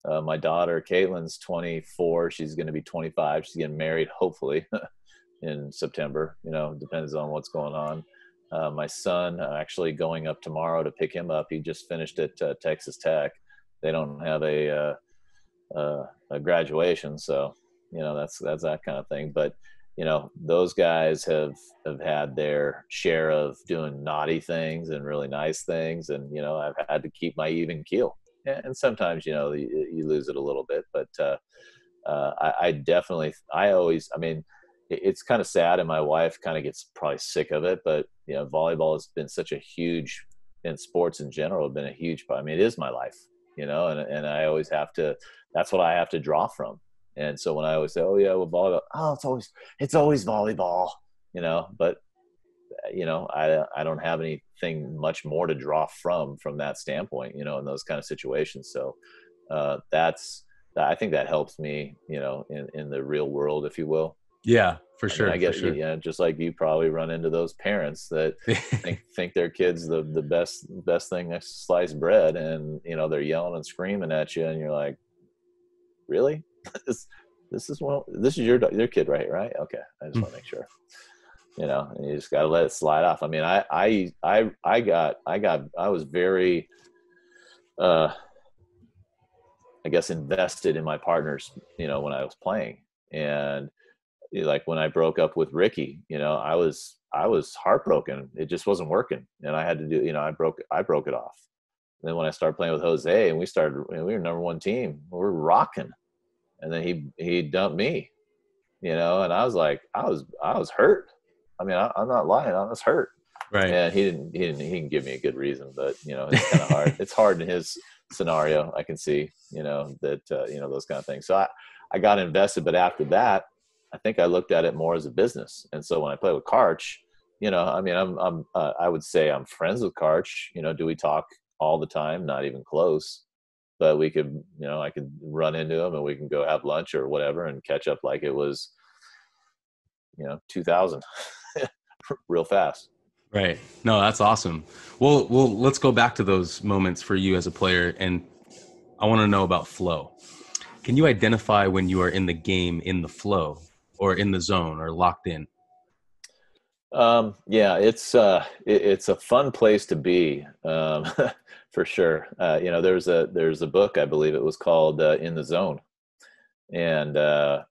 Uh, my daughter caitlin's 24 she's going to be 25 she's getting married hopefully [laughs] in september you know depends on what's going on uh, my son uh, actually going up tomorrow to pick him up. He just finished at uh, Texas Tech. They don't have a, uh, uh, a graduation, so you know that's that's that kind of thing. But you know those guys have have had their share of doing naughty things and really nice things, and you know I've had to keep my even keel. And sometimes you know you, you lose it a little bit, but I, I definitely I always I mean it's kind of sad and my wife kind of gets probably sick of it but you know volleyball has been such a huge in sports in general have been a huge i mean it is my life you know and, and i always have to that's what i have to draw from. And so when i always say oh yeah well volleyball oh it's always it's always volleyball you know but you know i i don't have anything much more to draw from from that standpoint you know in those kind of situations. So uh that's i think that helps me you know in in the real world if you will yeah, for I sure. Mean, I guess sure. yeah, just like you probably run into those parents that [laughs] think think their kids the the best best thing next to sliced bread, and you know they're yelling and screaming at you, and you're like, really? [laughs] this this is one this is your your kid right right okay i just want to make sure you know and you just got to let it slide off i mean i i i i got i got i was very uh i guess invested in my partners you know when i was playing and like when I broke up with Ricci, you know, I was I was heartbroken. It just wasn't working, and I had to do. You know, I broke I broke it off. And then when I started playing with Jose, and we started, you know, we were number one team. We are rocking, and then he he dumped me, you know, and I was like, I was I was hurt. I mean, I, am not lying. I was hurt. Right. And he didn't he didn't he didn't give me a good reason, but you know, it's kind of hard. it's hard in his scenario. I can see, you know, that uh, you know those kind of things. So I I got invested, but after that, I think I looked at it more as a business. And so when I play with Karch, you know, I mean, I'm, I'm, uh, I would say I'm friends with Karch. You know, do we talk all the time? Not even close. but we could, you know, I could run into him and we can go have lunch or whatever and catch up like it was, you know, 2000 [laughs] real fast. Right. No, that's awesome. Well, well, let's go back to those moments for you as a player, and I want to know about flow. Can you identify when you are in the game, in the flow, or in the zone, or locked in? Um, yeah, it's uh, it, it's a fun place to be, um, [laughs] for sure. Uh, you know, there's a there's a book I believe it was called uh, In the Zone, and uh,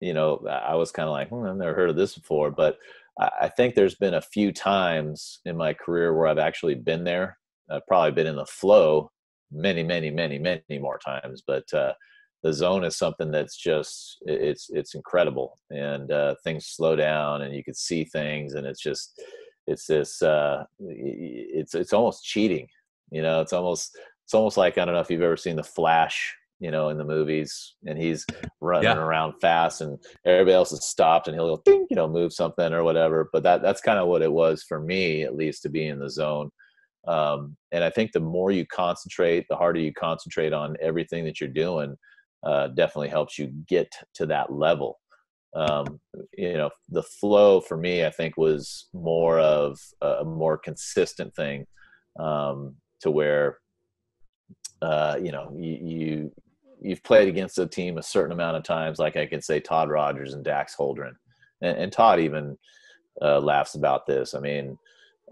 you know, I was kind of like, hmm, I've never heard of this before, but I think there's been a few times in my career where I've actually been there. I've probably been in the flow many, many, many, many more times. But uh, the zone is something that's just it's it's incredible, and uh, things slow down, and you can see things, and it's just it's this uh, it's it's almost cheating. You know, it's almost it's almost like I don't know if you've ever seen the Flash you know, in the movies, and he's running yeah. around fast, and everybody else is stopped, and he'll go, ding, you know, move something or whatever. But that that's kind of what it was for me, at least, to be in the zone. Um, and I think the more you concentrate, the harder you concentrate on everything that you're doing, uh, definitely helps you get to that level. Um, you know, the flow for me, I think, was more of a more consistent thing um, to where uh, you know you, you you've played against a team a certain amount of times, like I can say Todd Rogers and Dax Holdren, and, and Todd even uh, laughs about this. I mean,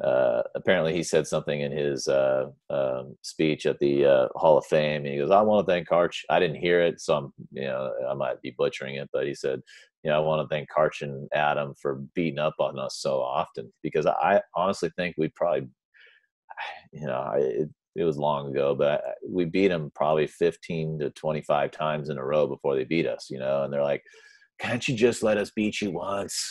uh, apparently he said something in his uh, um, speech at the uh, Hall of Fame, and he goes, "I want to thank Karch. I didn't hear it, so I'm, you know, I might be butchering it, but he said." You know, I want to thank Karch and Adam for beating up on us so often because I honestly think we probably, you know, it, it was long ago, but we beat them probably 15 to 25 times in a row before they beat us, you know, and they're like, can't you just let us beat you once?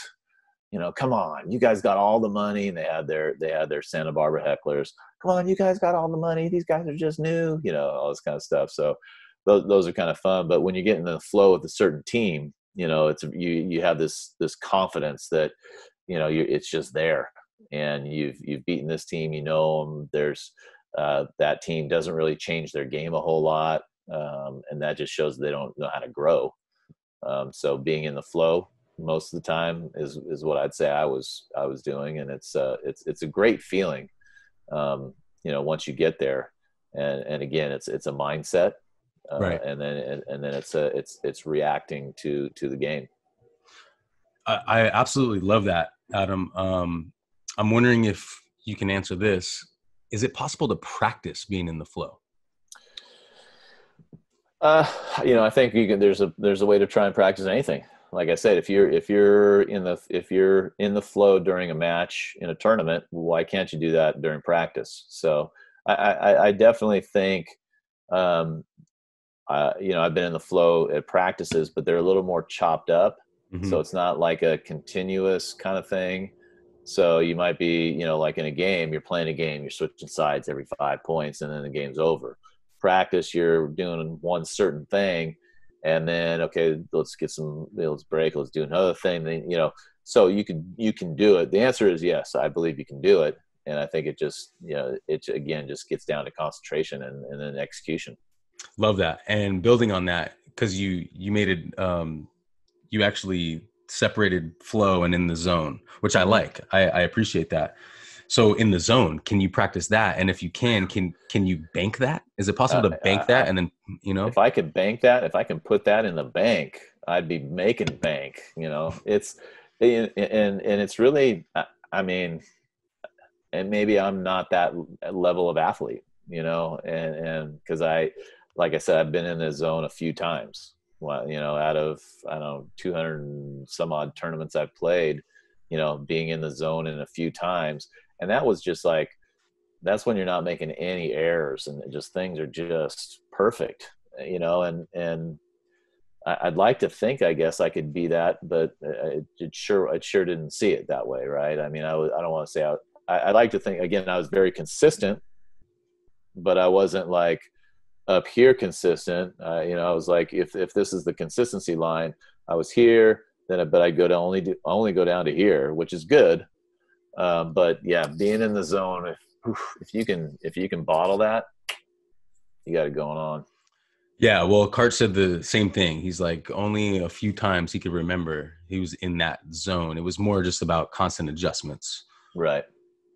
You know, come on, you guys got all the money and they had their, they had their Santa Barbara hecklers. Come on, you guys got all the money. These guys are just new, you know, all this kind of stuff. So those, those are kind of fun. But when you get in the flow with a certain team, you know, it's, you, you have this, this confidence that, you know, you, it's just there and you've, you've beaten this team, you know them. There's, uh, that team doesn't really change their game a whole lot, um, and that just shows they don't know how to grow. Um, so being in the flow most of the time is is what I'd say I was I was doing, and it's uh, it's it's a great feeling, um, you know, once you get there, and and again, it's it's a mindset, uh, right. and then and, and then it's a it's it's reacting to to the game. I, I absolutely love that, Adam. Um, I'm wondering if you can answer this is it possible to practice being in the flow? Uh, you know, I think you can. There's a there's a way to try and practice anything. Like I said, if you're if you're in the if you're in the flow during a match in a tournament, why can't you do that during practice? So I, I, I definitely think, um, uh, you know, I've been in the flow at practices, but they're a little more chopped up. Mm-hmm. So it's not like a continuous kind of thing. So you might be, you know, like in a game, you're playing a game, you're switching sides every five points, and then the game's over. Practice, you're doing one certain thing, and then okay, let's get some, let's break, let's do another thing. Then you know, so you can you can do it. The answer is yes, I believe you can do it, and I think it just you know it again just gets down to concentration and, and then execution. Love that, and building on that because you you made it, um, you actually separated flow and in the zone, which I like. I, I appreciate that. So in the zone, can you practice that? And if you can, can can you bank that? Is it possible uh, to bank uh, that and then you know? If I could bank that, if I can put that in the bank, I'd be making bank. You know, it's and and, it's really, I mean, and maybe I'm not that level of athlete, you know, and and because I, like I said, I've been in the zone a few times, Well, you know, out of I don't know 200 some odd tournaments I've played, you know, being in the zone in a few times, and that was just like that's when you're not making any errors and just things are just perfect, you know, and and I'd like to think, I guess, I could be that, but it, it sure, I sure didn't see it that way, right? I mean, I I don't want to say I, I, I like to think again, I was very consistent, but I wasn't like, up here consistent. Uh, you know, I was like, if if this is the consistency line, I was here, then but I go to only do, only go down to here, which is good. Um, but yeah, being in the zone, if if you can if you can bottle that, you got it going on. Yeah, well, Karch said the same thing. He's like, only a few times he could remember he was in that zone. It was more just about constant adjustments. Right.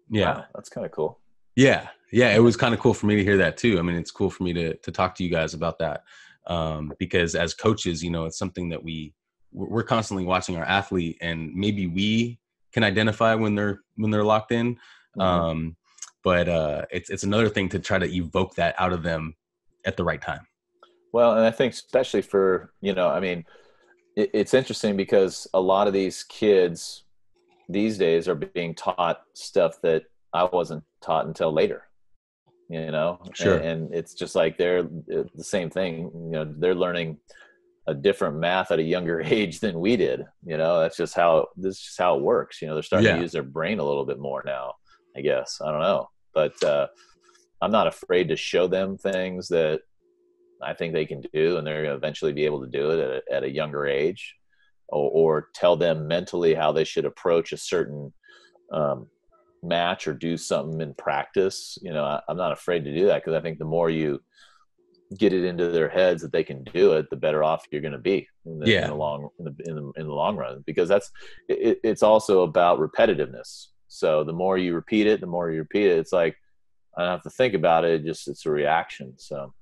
Yeah. Wow, that's kind of cool. Yeah. Yeah. It was kind of cool for me to hear that too. I mean, it's cool for me to, to talk to you guys about that. Um, because as coaches, you know, it's something that we, we're constantly watching our athlete and maybe we can identify when they're, when they're locked in. Mm-hmm. Um, but uh, it's, it's another thing to try to evoke that out of them at the right time. Well, and I think especially for you know, I mean, it, it's interesting because a lot of these kids these days are being taught stuff that I wasn't taught until later. You know, sure. And, and it's just like they're the same thing. You know, they're learning a different math at a younger [laughs] age than we did. You know, that's just how this is how it works. You know, they're starting yeah. to use their brain a little bit more now. I guess I don't know, but uh, I'm not afraid to show them things that I think they can do, and they're going to eventually be able to do it at a, at a younger age, or, or, tell them mentally how they should approach a certain um, match or do something in practice. You know, I, am not afraid to do that because I think the more you get it into their heads that they can do it, the better off you're going to be in the, yeah. in the long in the, in the, in the long run. Because that's it, it's also about repetitiveness. So the more you repeat it, the more you repeat it. It's like I don't have to think about it; just it's a reaction. So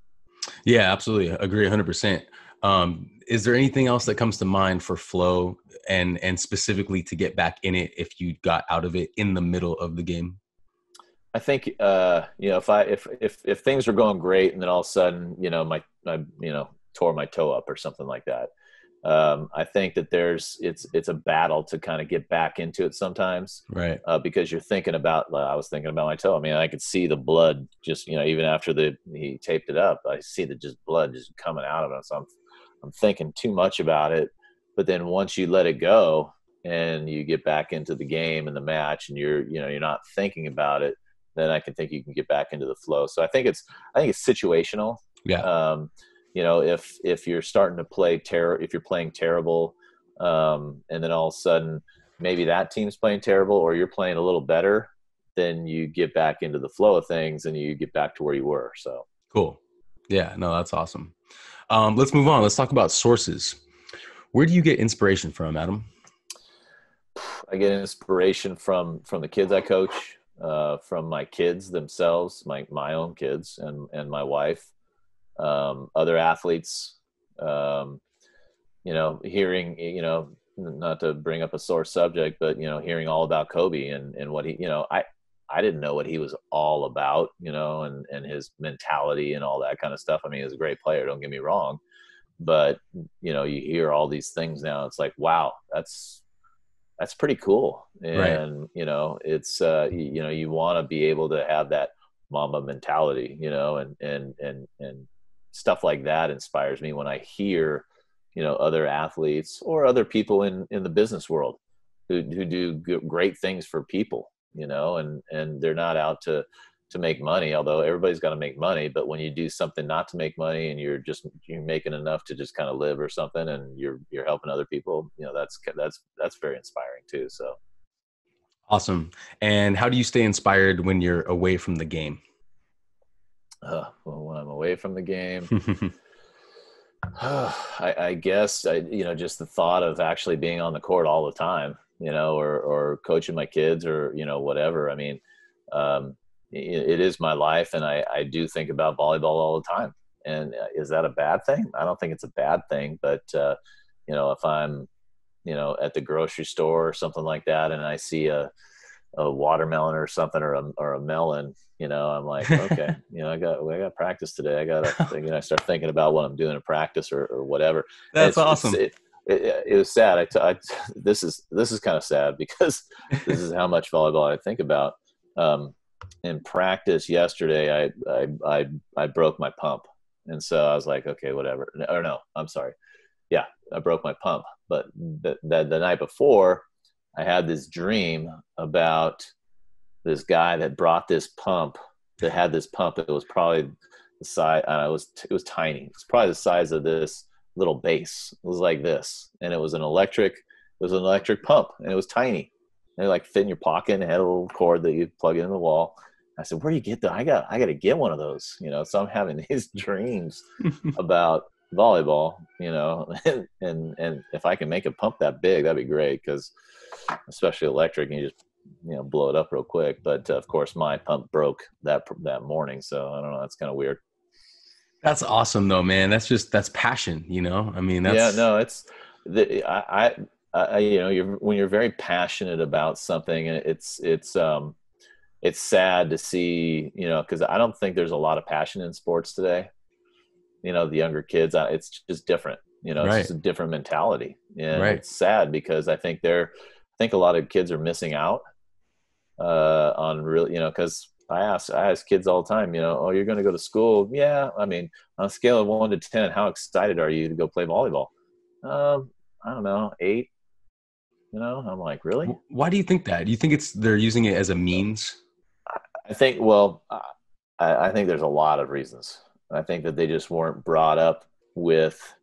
yeah, absolutely. Agree 100%. Um, is there anything else that comes to mind for flow and and specifically to get back in it if you got out of it in the middle of the game? I think uh, you know if I if if if things were going great and then all of a sudden you know my my you know tore my toe up or something like that, um, I think that there's it's it's a battle to kind of get back into it sometimes, right? Uh, because you're thinking about. I was thinking about my toe. I mean, I could see the blood just you know even after the he taped it up, I see the just blood just coming out of it. So I'm I'm thinking too much about it. But then once you let it go and you get back into the game and the match, and you're you know you're not thinking about it, then I can think you can get back into the flow. So I think it's I think it's situational. Yeah. Um, you know if if you're starting to play terror if you're playing terrible um, and then all of a sudden maybe that team's playing terrible or you're playing a little better then you get back into the flow of things and you get back to where you were. So. Cool. Yeah no that's awesome. Um, let's move on. Let's talk about sources. Where do you get inspiration from adam? I get inspiration from from the kids i coach uh, from my kids themselves my my own kids and and my wife um, other athletes. Um, you know, hearing, you know, not to bring up a sore subject, but you know, hearing all about Kobe and and what he, you know, I I didn't know what he was all about, you know, and and his mentality and all that kind of stuff. I mean, he's a great player. Don't get me wrong, but you know, you hear all these things now. It's like, wow, that's that's pretty cool. And right. you know, it's uh, you, you know, you want to be able to have that Mamba mentality, you know, and and and and stuff like that inspires me when I hear, you know, other athletes or other people in in the business world who who do great things for people, you know, and and they're not out to to make money although everybody's got to make money but when you do something not to make money and you're just you're making enough to just kind of live or something and you're you're helping other people you know that's that's that's very inspiring too so awesome and how do you stay inspired when you're away from the game uh, well, when I'm away from the game, [laughs] [sighs] I, I, guess I, you know, just the thought of actually being on the court all the time, you know, or or coaching my kids, or you know, whatever. I mean, um, it, is my life, and I, I do think about volleyball all the time. And uh, is that a bad thing? I don't think it's a bad thing, but uh, you know, if I'm, you know, at the grocery store or something like that, and I see a a watermelon or something or a, or a melon you know i'm like [laughs] okay you know i got i got practice today. I gotta [laughs] you know i start thinking about what i'm doing in practice or, or whatever. That's awesome. it, it, it, was sad. I, t- I t- [laughs] this is this is kind of sad because this is how much volleyball i think about. Um, in practice yesterday I, I i i broke my pump. And so i was like okay whatever. Or no i'm sorry. Yeah i broke my pump. But the, the, the night before I had this dream about this guy that brought this pump that had this pump that was probably the size uh, it was it was tiny. It was probably the size of this little base it was like this. And it was an electric it was an electric pump. And it was tiny. And it like fit in your pocket and had a little cord that you plug in the wall I said, where do you get that? I got, I got to get one of those, you know? So I'm having [laughs] these [laughs] dreams about volleyball, you know, [laughs] and, and, if I can make a pump that big, that'd be great. Cause especially electric, you just, you know, blow it up real quick. But uh, of course my pump broke that, that morning. So I don't know. That's kind of weird. That's awesome though, man. That's just, that's passion, you know? I mean, that's, yeah, no, it's the, I, I, I you know, you're, when you're very passionate about something it's, it's, um, it's sad to see, you know, because I don't think there's a lot of passion in sports today. You know, the younger kids, uh, it's just different. You know, it's just a different mentality, and right. it's sad because I think they're, I think a lot of kids are missing out uh, on really, you know, because I ask I ask kids all the time, you know, oh, you're going to go to school? Yeah, I mean, on a scale of one to ten, how excited are you to go play volleyball? Um, I don't know, eight. You know, I'm like, really? Why do you think that? Do you think it's they're using it as a means? I think, well, I, I think there's a lot of reasons. I think that they just weren't brought up with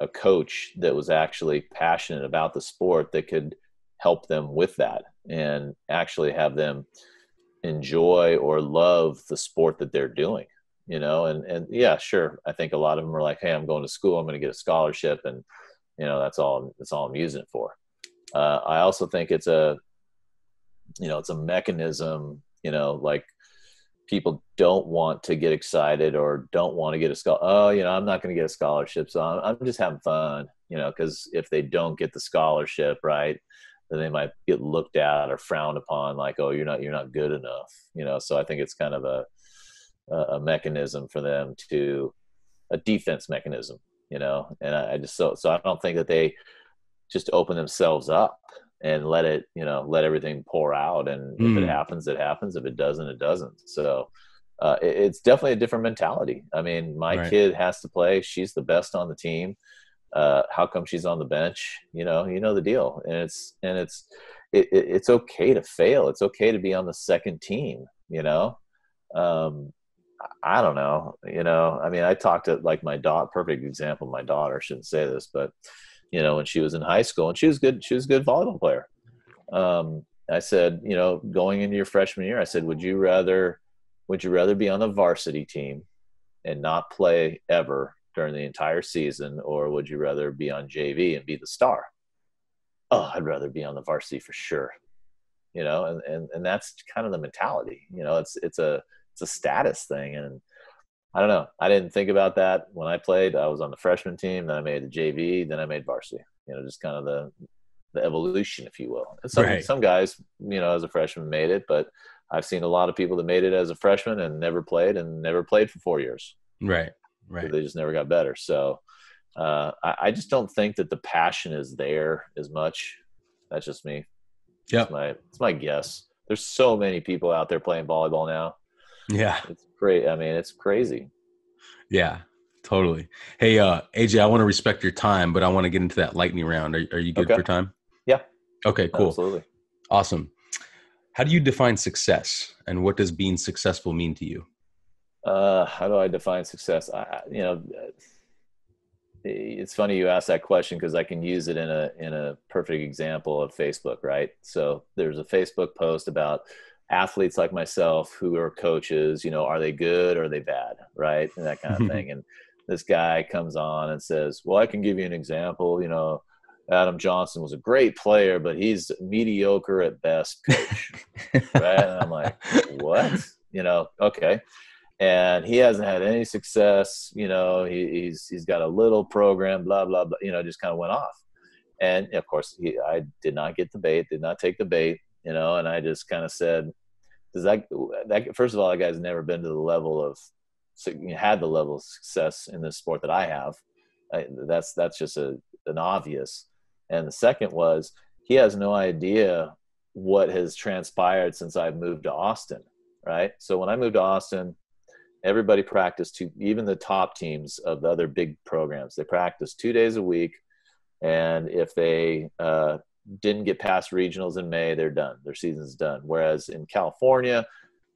a coach that was actually passionate about the sport that could help them with that and actually have them enjoy or love the sport that they're doing you know and and yeah sure i think a lot of them are like hey i'm going to school i'm going to get a scholarship and you know that's all that's all i'm using it for uh, i also think it's a you know it's a mechanism you know like people don't want to get excited or don't want to get a scholarship oh you know i'm not going to get a scholarship so I'm, I'm just having fun you know because if they don't get the scholarship right then they might get looked at or frowned upon like oh you're not you're not good enough you know so i think it's kind of a a mechanism for them to a defense mechanism you know and i, I just so so i don't think that they just open themselves up and let it you know let everything pour out and mm. if it hmm. happens it happens. If it doesn't it doesn't. So uh, it, it's definitely a different mentality. I mean my right. kid has to play. She's the best on the team. Uh, how come she's on the bench? You know you know the deal. And it's and it's it, it, it's okay to fail. It's okay to be on the second team you know? Um, i don't know you know? I mean i talked to like my daughter perfect example my daughter shouldn't say this but you know, when she was in high school, and she was good. She was a good volleyball player. Um, I said, you know, going into your freshman year, I said, would you rather, would you rather be on the varsity team and not play ever during the entire season, or would you rather be on JV and be the star? Oh, I'd rather be on the varsity for sure. You know, and and and that's kind of the mentality. You know, it's it's a it's a status thing, and I don't know. I didn't think about that when I played. I was on the freshman team, then I made the JV, then I made varsity. You know, just kind of the the evolution, if you will. And some right. some guys, you know, as a freshman made it, but I've seen a lot of people that made it as a freshman and never played and never played for four years. Right. Right. They just never got better. So uh, I, I, just don't think that the passion is there as much. That's just me. Yeah. It's my it's my guess. There's so many people out there playing volleyball now. Yeah. It's great. I mean, it's crazy. Yeah, totally. Hey, uh, AJ, I want to respect your time, but I want to get into that lightning round. Are, are you good okay. for time? Yeah. Okay, cool. Absolutely. Awesome. How do you define success and what does being successful mean to you? Uh, how do I define success? I, you know, it's funny you ask that question because I can use it in a in a perfect example of Facebook, right? So there's a Facebook post about athletes like myself who are coaches, you know, are they good or are they bad, right? And that kind of mm-hmm. thing. And this guy comes on and says, "Well, I can give you an example. You know, Adam Johnson was a great player, but he's mediocre at best, coach." [laughs] right? And I'm like, "What? You know? Okay." And he hasn't had any success. You know, he, he's he's got a little program, blah blah blah. You know, just kind of went off. And of course, he, I did not get the bait, did not take the bait. You know, and I just kind of said, does that that first of all that guy's never been to the level of had the level of success in this sport that I have. I, that's that's just a an obvious. And the second was he has no idea what has transpired since I've moved to Austin, right? So when I moved to Austin, everybody practiced two, even the top teams of the other big programs. They practice two days a week, and if they uh, didn't get past regionals in May, they're done. Their season's done. Whereas in California,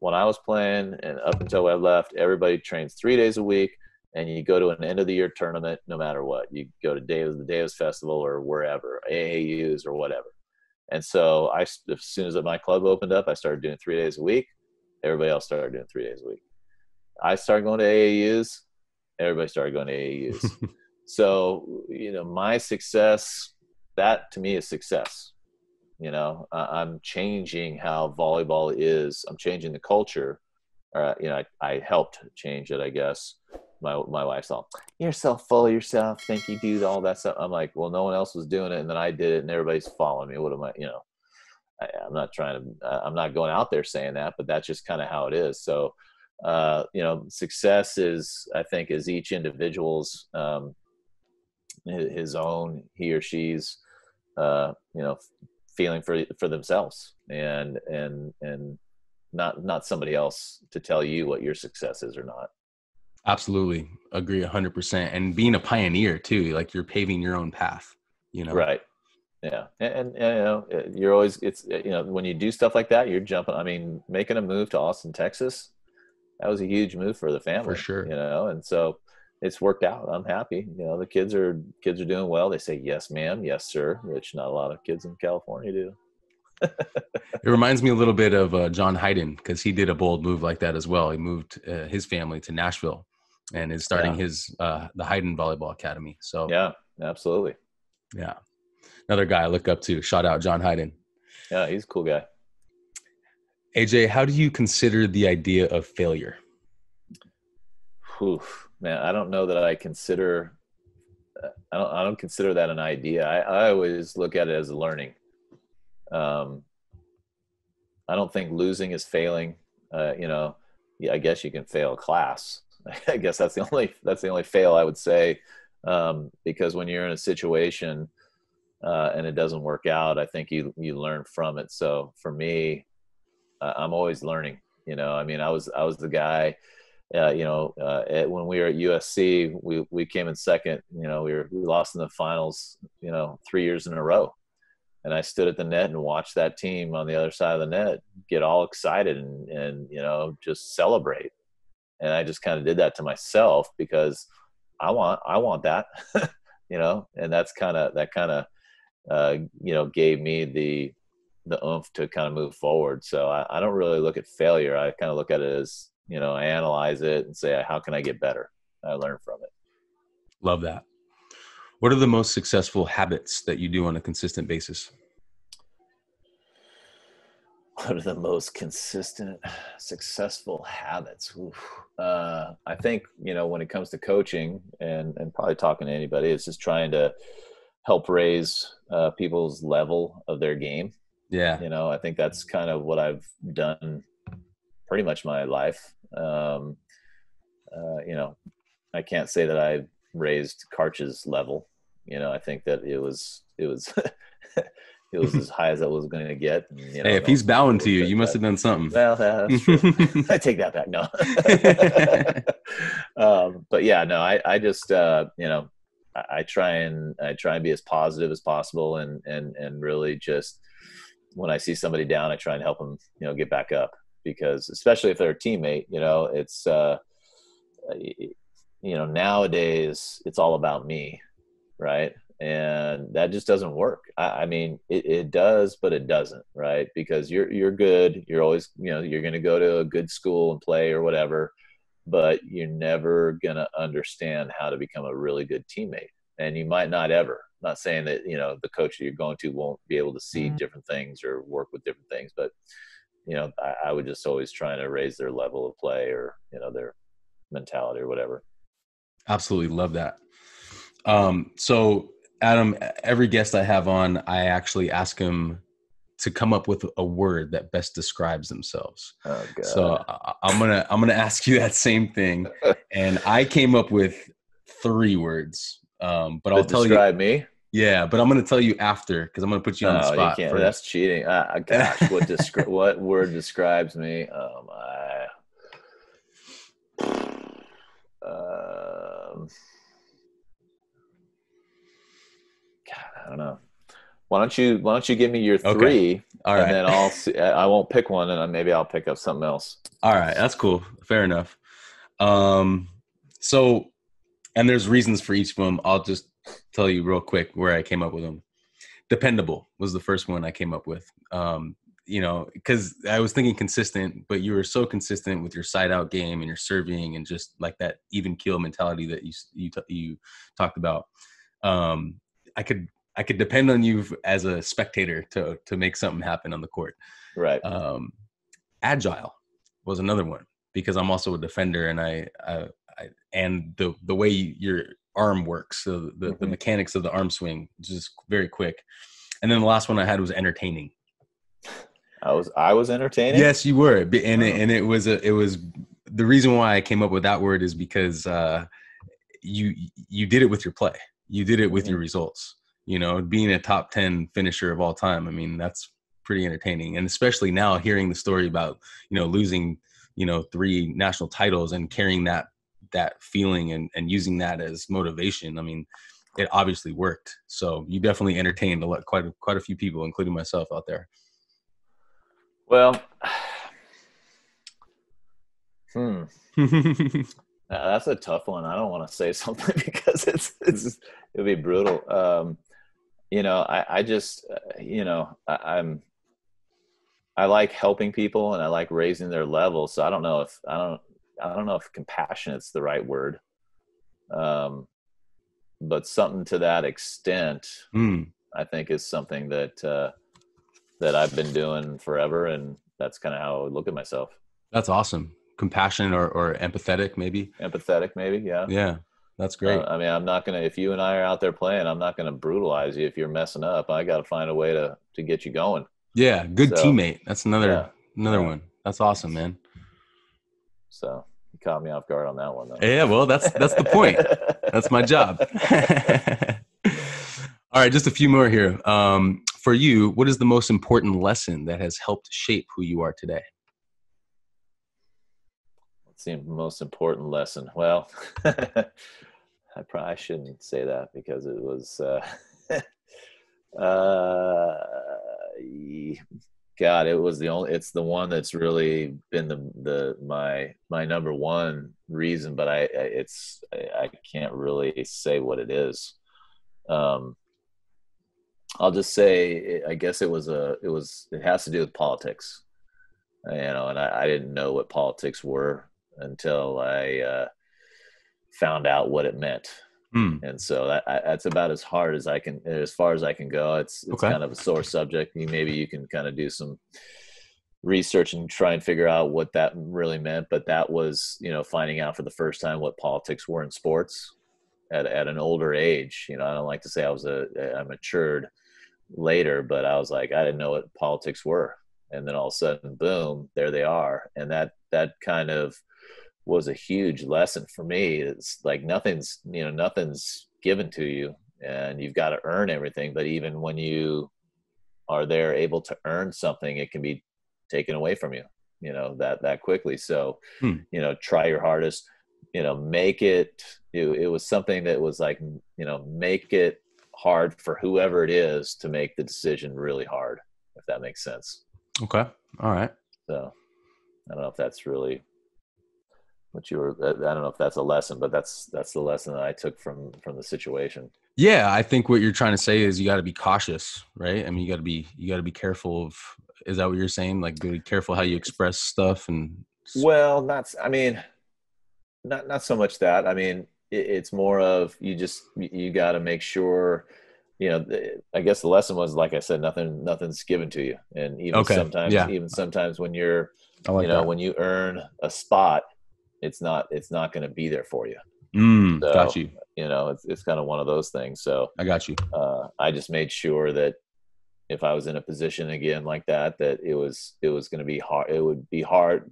when I was playing and up until I left, everybody trains three days a week, and you go to an end of the year tournament no matter what. You go to Davis, the Davis Festival or wherever, AAUs or whatever. And so I, as soon as my club opened up, I started doing three days a week, everybody else started doing three days a week. I started going to AAUs, everybody started going to AAUs. [laughs] so, you know, my success, that to me is success. You know, I'm changing how volleyball is. I'm changing the culture. Uh, you know, I, I helped change it, I guess my my wife's all you're so full of yourself think you do all that stuff i'm like well no one else was doing it and then i did it and everybody's following me what am i you know I, am not trying to i'm not going out there saying that but that's just kind of how it is so uh, you know success is i think is each individual's um, his own he or she's uh, you know feeling for for themselves and and and not not somebody else to tell you what your success is or not Absolutely. Agree 100%. And being a pioneer too, like you're paving your own path, you know? Right. Yeah. And, and, and, you know, you're always, it's, you know, when you do stuff like that, you're jumping, I mean, making a move to Austin, Texas, that was a huge move for the family. For sure. You know, and so it's worked out. I'm happy. You know, the kids are, kids are doing well. They say, yes, ma'am. Yes, sir. Which not a lot of kids in California do. it reminds me a little bit of uh, John Hyden because he did a bold move like that as well. He moved uh, his family to Nashville and is starting yeah. his uh, the Hyden Volleyball Academy. So yeah, absolutely. Yeah, another guy I look up to. Shout out John Hyden. Yeah, he's a cool guy. AJ, how do you consider the idea of failure? Oof, man, I don't know that I consider. I don't. I don't consider that an idea. I, I always look at it as a learning. Um, I don't think losing is failing. Uh, you know, yeah, I guess you can fail class, [laughs] I guess that's the only that's the only fail I would say um, because when you're in a situation uh, and it doesn't work out, I think you you learn from it. So for me, uh, I'm always learning. You know, I mean, I was I was the guy. Uh, you know, uh, at, when we were at USC, we we came in second. You know, we were we lost in the finals. You know, three years in a row, and I stood at the net and watched that team on the other side of the net get all excited and and you know just celebrate and I just kind of did that to myself because I want I want that, [laughs] you know, and that's kind of that kind of uh, you know gave me the the oomph to kind of move forward. So I, I don't really look at failure. I kind of look at it as you know I analyze it and say how can I get better. I learn from it. Love that. What are the most successful habits that you do on a consistent basis? what are the most consistent successful habits uh, i think you know when it comes to coaching and and probably talking to anybody it's just trying to help raise uh, people's level of their game yeah you know i think that's kind of what i've done pretty much my life um, uh, you know i can't say that i raised karch's level you know i think that it was it was [laughs] it was as high as I was going to get. And, you know, hey, if he's bowing to you, you must have done something. Well. [laughs] I take that back. No, [laughs] um, but yeah, no, I, I just, uh, you know, I, I, try and I try and be as positive as possible, and and and really just when I see somebody down, I try and help them, you know, get back up because especially if they're a teammate, you know, it's, uh, you know, nowadays it's all about me, right? and that just doesn't work. I, I mean, it, it, does, but it doesn't, right? Because you're you're good. You're always, you know, you're going to go to a good school and play or whatever, but you're never going to understand how to become a really good teammate, and you might not ever. Not saying that you know the coach that you're going to won't be able to see mm-hmm. different things or work with different things, but you know, I, I would just always try to raise their level of play or you know their mentality or whatever. Absolutely love that. Um, so Adam, every guest I have on, I actually ask him to come up with a word that best describes themselves. Oh, so I'm gonna I'm gonna ask you [laughs] that same thing, [laughs] and I came up with three words. Um, but I'll tell you. Describe me. Yeah, but I'm gonna tell you after because I'm gonna put you on the spot. You can't. That's cheating. Uh, gosh, what descri- [laughs] what word describes me? Um, Um, God, I don't know. Why don't you Why don't you give me your three? Okay. All right. And then I'll [laughs] see, I won't pick one, and maybe I'll pick up something else. All right, that's cool. Fair enough. Um, so, and there's reasons for each of them. I'll just tell you real quick where I came up with them. Dependable was the first one I came up with. Um, you know, because I was thinking consistent, but you were so consistent with your side out game and your serving and just like that even keel mentality that you you you talked about. Um, I could I could depend on you as a spectator to to make something happen on the court. Right. Um, agile was another one because I'm also a defender and I, I, I and the the way your arm works, so the, mm-hmm. the mechanics of the arm swing, just very quick. And then the last one I had was entertaining. I was I was entertaining. Yes, you were, and it, and it was a it was the reason why I came up with that word is because uh, you you did it with your play, you did it with mm-hmm. your results. You know, being a top ten finisher of all time. I mean, that's pretty entertaining, and especially now hearing the story about you know losing you know three national titles and carrying that that feeling and and using that as motivation. I mean, it obviously worked. So you definitely entertained a lot, quite a, quite a few people, including myself, out there. Well, [sighs] hmm. [laughs] uh, that's a tough one. I don't want to say [laughs] something because it's it's it'd be brutal. Um, you know, I I just uh, you know I, I'm I like helping people and I like raising their level. So I don't know if I don't I don't know if compassionate's the right word. Um, but something to that extent, mm. I think is something that uh, that I've been doing forever, and that's kind of how I look at myself. That's awesome. Compassionate or, or empathetic, maybe. Empathetic, maybe. Yeah. Yeah. That's great. Uh, I mean, I'm not gonna. If you and I are out there playing, I'm not gonna brutalize you if you're messing up. I got to find a way to to get you going. Yeah, good so, teammate. That's another yeah, another one. That's awesome, man. So you caught me off guard on that one, though. Yeah, well, that's that's the point. that's my job. [laughs] All right, just a few more here. Um, for you, what is the most important lesson that has helped shape who you are today? What's the most important lesson? Well, [laughs] I probably shouldn't say that because it was. Uh, [laughs] uh, God, it was the only. It's the one that's really been the the my my number one reason, but I, I it's I, I, can't really say what it is. Um, I'll just say I guess it was a it was it has to do with politics, you know, and I, I didn't know what politics were until I uh, found out what it meant. Mm. And so that, I, that's about as hard as I can, as far as I can go. It's, it's okay. kind of a sore subject. You, maybe you can kind of do some research and try and figure out what that really meant. But that was, you know, finding out for the first time what politics were in sports at, at an older age. You know, I don't like to say I was a, I matured later, but I was like, I didn't know what politics were. And then all of a sudden, boom, there they are. And that, that kind of, was a huge lesson for me. It's like nothing's, you know, nothing's given to you and you've got to earn everything. But even when you are there able to earn something, it can be taken away from you, you know, that, that quickly. So, hmm. you know, try your hardest, you know, make it, it, it was something that was like, you know, make it hard for whoever it is to make the decision really hard, if that makes sense. Okay. All right. So I don't know if that's really what you were i don't know if that's a lesson but that's that's the lesson that i took from from the situation yeah i think what you're trying to say is you got to be cautious right i mean you got to be you got to be careful of is that what you're saying like be careful how you express stuff and well not i mean not not so much that i mean it, it's more of you just you got to make sure you know i guess the lesson was like i said nothing nothing's given to you and even okay. sometimes yeah. even sometimes when you're like you know that. when you earn a spot it's not it's not going to be there for you. Mm, so, got you. You know, it's it's kind of one of those things. So I got you. Uh, I just made sure that if I was in a position again like that, that it was it was going to be hard. It would be hard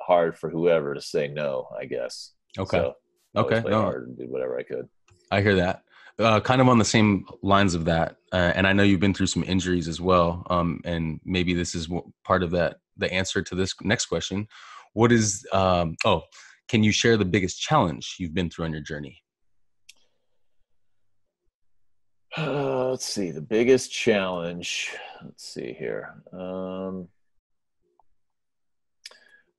hard for whoever to say no. I guess. Okay. So okay. No. Hard and did whatever I could. I hear that. Uh, kind of on the same lines of that, uh, and I know you've been through some injuries as well. Um, and maybe this is part of that. The answer to this next question: What is? Um, oh, can you share the biggest challenge you've been through on your journey? Uh, let's see the biggest challenge. Let's see here. Um,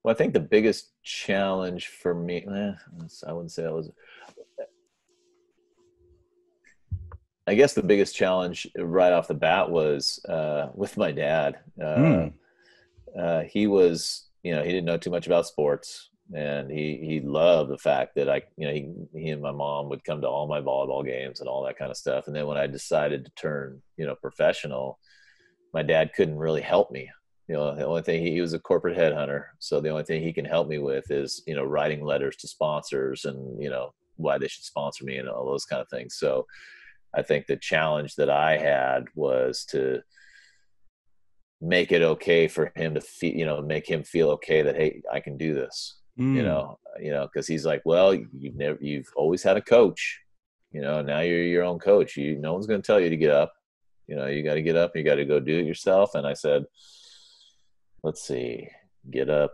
well, I think the biggest challenge for me, eh, I wouldn't say that was. I guess the biggest challenge right off the bat was uh, with my dad. Uh, mm. uh, he was, you know, he didn't know too much about sports, and he he loved the fact that I, you know, he he and my mom would come to all my volleyball games and all that kind of stuff. And then when I decided to turn, you know, professional, my dad couldn't really help me. You know, the only thing he, he was a corporate headhunter, so the only thing he can help me with is, you know, writing letters to sponsors and you know why they should sponsor me and all those kind of things. So I think the challenge that I had was to make it okay for him to feel, you know, make him feel okay that hey, I can do this. Mm. You know, you know, because he's like, well, you've never, you've always had a coach. You know, now you're your own coach. You, no one's going to tell you to get up. You know, you got to get up. You got to go do it yourself. And I said, let's see, get up,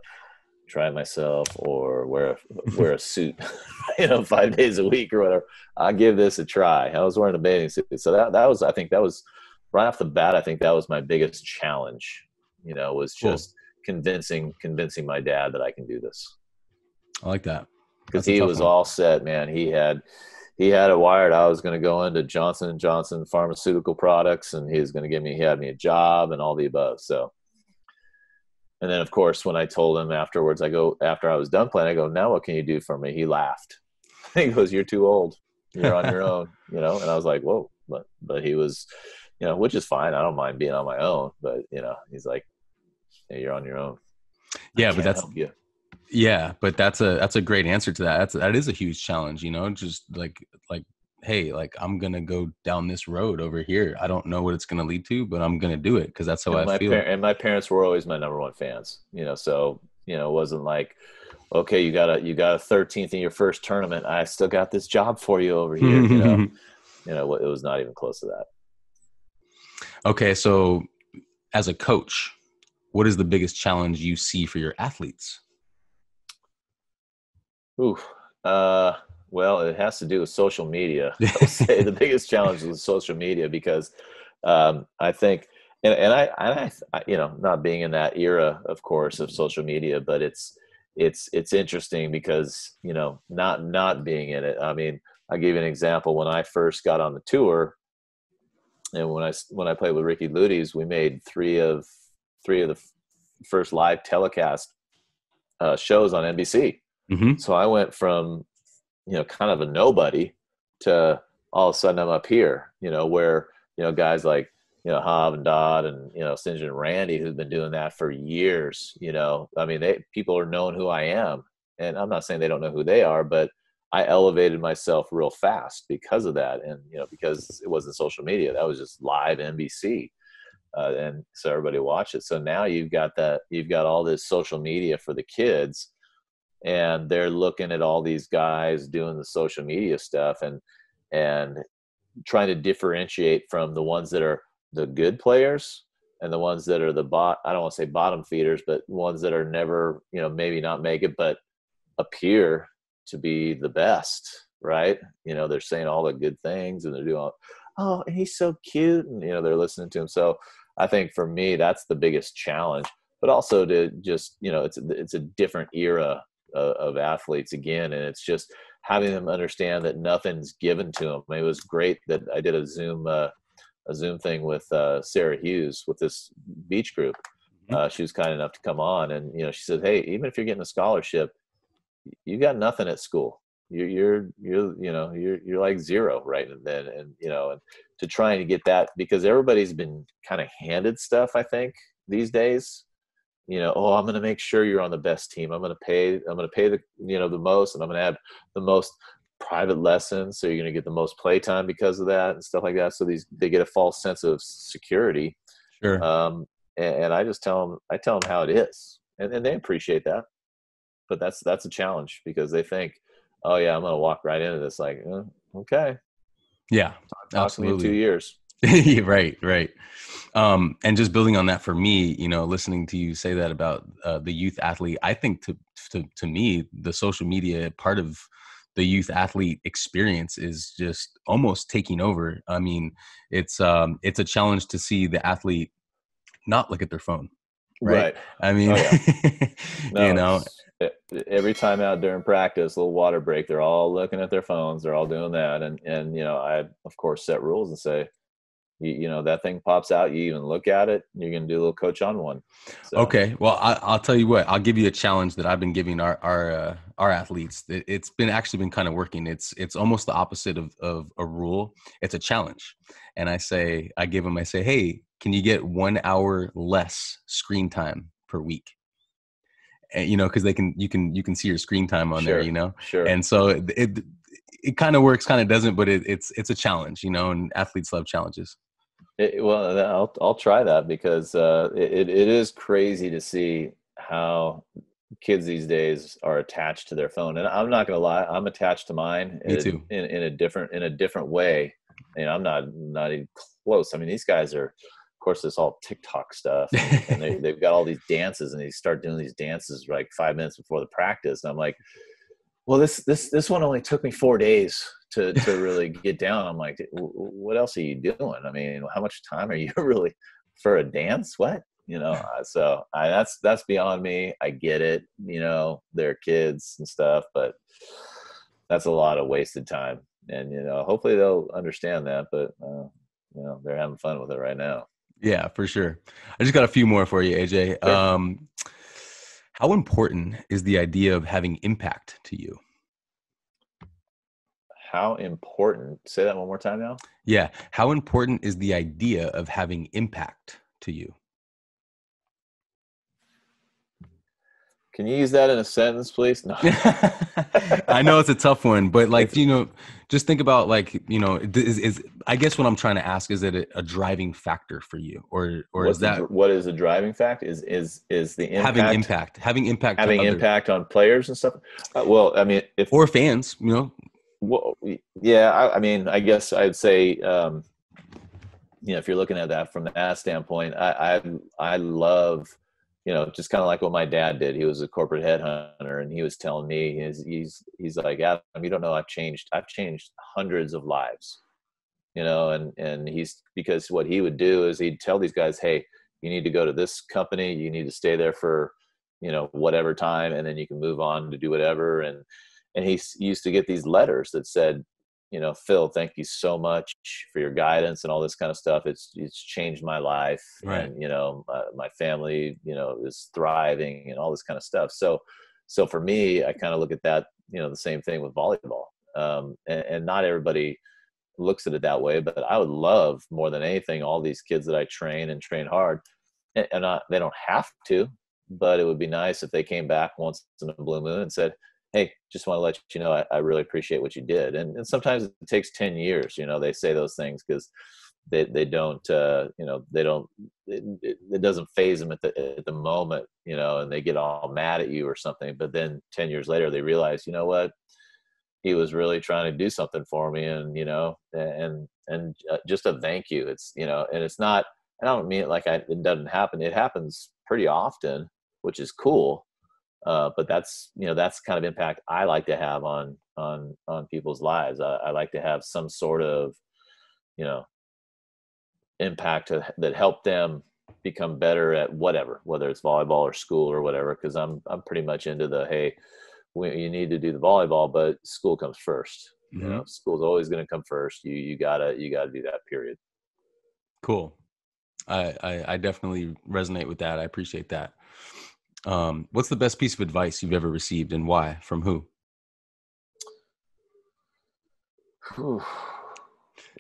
try myself, or wear a, [laughs] wear a suit. [laughs] you know, five days a week or whatever. I'll give this a try. I was wearing a bathing suit, so that that was, I think, that was right off the bat. I think that was my biggest challenge. You know, was just cool. convincing convincing my dad that I can do this. I like that because he was one. all set, man. He had he had it wired. I was going to go into Johnson and Johnson pharmaceutical products, and he was going to give me he had me a job and all the above. So and then, of course, when I told him afterwards, I go, after I was done playing, I go, now what can you do for me? He laughed. [laughs] he goes, you're too old. You're on your [laughs] own, you know? And I was like, whoa, but, but he was, you know, which is fine. I don't mind being on my own, but you know, he's like, hey, you're on your own. Yeah, but that's, yeah, but that's a, that's a great answer to that. That's, that is a huge challenge, you know, just like, like hey, like I'm gonna go down this road over here. I don't know what it's gonna lead to, but I'm gonna do it because that's how and I feel. Par- and my parents were always my number one fans. You know, so you know, it wasn't like, okay, you got a you got a 13th in your first tournament. I still got this job for you over here. you know, [laughs] you know, it was not even close to that. Okay, so as a coach, what is the biggest challenge you see for your athletes? Ooh, uh, well, it has to do with social media. [laughs] I'll say the biggest challenge is social media because um, I think, and, and I, and I, you know, not being in that era, of course, of social media, but it's it's it's interesting because you know, not not being in it. I mean, I'll give you an example. When I first got on the tour, and when I when I played with Ricci Luyties, we made three of three of the first live telecast uh, shows on NBC. Mm-hmm. So I went from you know kind of a nobody to all of a sudden I'm up here, you know, where you know guys like you know Hov and Dodd and you know Sinjin and Randy who've been doing that for years. You know, I mean, they people are knowing who I am, and I'm not saying they don't know who they are, but I elevated myself real fast because of that, and you know because it wasn't social media, that was just live NBC. Uh, and so everybody watched it. So now you've got that, you've got all this social media for the kids, and they're looking at all these guys doing the social media stuff and and trying to differentiate from the ones that are the good players and the ones that are the bot I don't want to say bottom feeders but ones that are never you know maybe not make it but appear to be the best right? You know they're saying all the good things and they're doing oh and he's so cute and you know they're listening to him. So I think for me that's the biggest challenge. But also to just you know it's it's a different era of athletes again and it's just having them understand that nothing's given to them it was great that i did a zoom uh, a zoom thing with uh, sarah hughes with this beach group. Mm-hmm. uh, she was kind enough to come on and you know she said hey even if you're getting a scholarship you got nothing at school. You're you're you're you know you're you're like zero right and then and you know and to trying to get that because everybody's been kind of handed stuff i think these days you know, oh, I'm going to make sure you're on the best team. I'm going to pay, I'm going to pay the, you know, the most, and I'm going to have the most private lessons. So you're going to get the most play time because of that and stuff like that. So these, they get a false sense of security. Sure. Um, and, and I just tell them, I tell them how it is, and, and they appreciate that. But that's that's a challenge because they think, oh yeah, I'm going to walk right into this. Like, eh, okay, yeah, talk, talk absolutely. two years. [laughs] right, right. Um, and just building on that for me, you know, listening to you say that about uh, the youth athlete, I think to, to to me, the social media part of the youth athlete experience is just almost taking over. I mean, it's um, it's a challenge to see the athlete not look at their phone. Right. right. I mean, oh, yeah. [laughs] no, you know, every time out during practice, little water break, they're all looking at their phones. They're all doing that, and and you know, I of course set rules and say, you, you know that thing pops out you even look at it you're going to do a little coach on one. So. okay well I, will tell you what i'll give you a challenge that i've been giving our our uh, our athletes. It, has been actually been kind of working. It's it's almost the opposite of, of a rule. It's a challenge. And i say i give them i say hey can you get one hour less screen time per week? And, you know because they can you can you can see your screen time on sure, there you know? sure. And so it, it it kind of works, kind of doesn't, but it, it's it's a challenge, you know, and athletes love challenges. It, well, I'll I'll try that because uh, it it is crazy to see how kids these days are attached to their phone, and I'm not gonna lie, I'm attached to mine. Me in, too. In, in a different in a different way. You know, I'm not not even close. I mean, these guys are, of course, this all TikTok stuff, and they, [laughs] they've got all these dances, and they start doing these dances like five minutes before the practice, and I'm like, well, this this this one only took me four days to to really get down. I'm like, what else are you doing? I mean, how much time are you [laughs] really for a dance? What you know? [laughs] Uh, so I, that's that's beyond me. I get it. You know, they're kids and stuff, but that's a lot of wasted time. And you know, hopefully they'll understand that. But uh, you know, they're having fun with it right now. Yeah, for sure. I just got a few more for you, AJ. Sure. Um, how important is the idea of having impact to you? how important? Say that one more time now. Yeah how important is the idea of having impact to you can you use that in a sentence please? No. [laughs] I know it's a tough one but like you know just think about like you know is, is i guess what i'm trying to ask is it a, a driving factor for you? Or or What's is that the, what is a driving factor is is is the impact, having impact having impact having impact on players and stuff? Uh, well i mean if or fans you know? Well, yeah, I, I, mean, I guess I'd say, um, you know, if you're looking at that from that standpoint, I, I, I love, you know, just kind of like what my dad did. He was a corporate headhunter, and he was telling me, he's, he's, he's like, Adam, you don't know, I've changed, I've changed hundreds of lives, you know, and and he's because what he would do is he'd tell these guys, hey, you need to go to this company, you need to stay there for, you know, whatever time, and then you can move on to do whatever, and and he used to get these letters that said you know phil thank you so much for your guidance and all this kind of stuff. It's it's changed my life right. and you know my, my family you know is thriving and all this kind of stuff. So so for me i kind of look at that you know the same thing with volleyball. Um, and, and not everybody looks at it that way but i would love more than anything all these kids that i train and train hard and, and not, they don't have to but it would be nice if they came back once in a blue moon and said hey just want to let you know I, I really appreciate what you did and, and, sometimes it takes 10 years you know they say those things because they, they don't uh, you know they don't it, it, doesn't phase them at the at the moment you know and they get all mad at you or something but then 10 years later they realize you know what? He was really trying to do something for me and you know and and uh, just a thank you it's you know and it's not i don't mean it like I, it doesn't happen it happens pretty often which is cool uh, but that's you know that's kind of impact I like to have on on on people's lives. I, I like to have some sort of you know impact to, that help them become better at whatever, whether it's volleyball or school or whatever. Because I'm I'm pretty much into the hey, we, you need to do the volleyball, but school comes 1st mm-hmm. You know, school's always going to come first. You you gotta you gotta do that. Period. Cool. I, I I definitely resonate with that. I appreciate that. Um, what's the best piece of advice you've ever received and why? From who?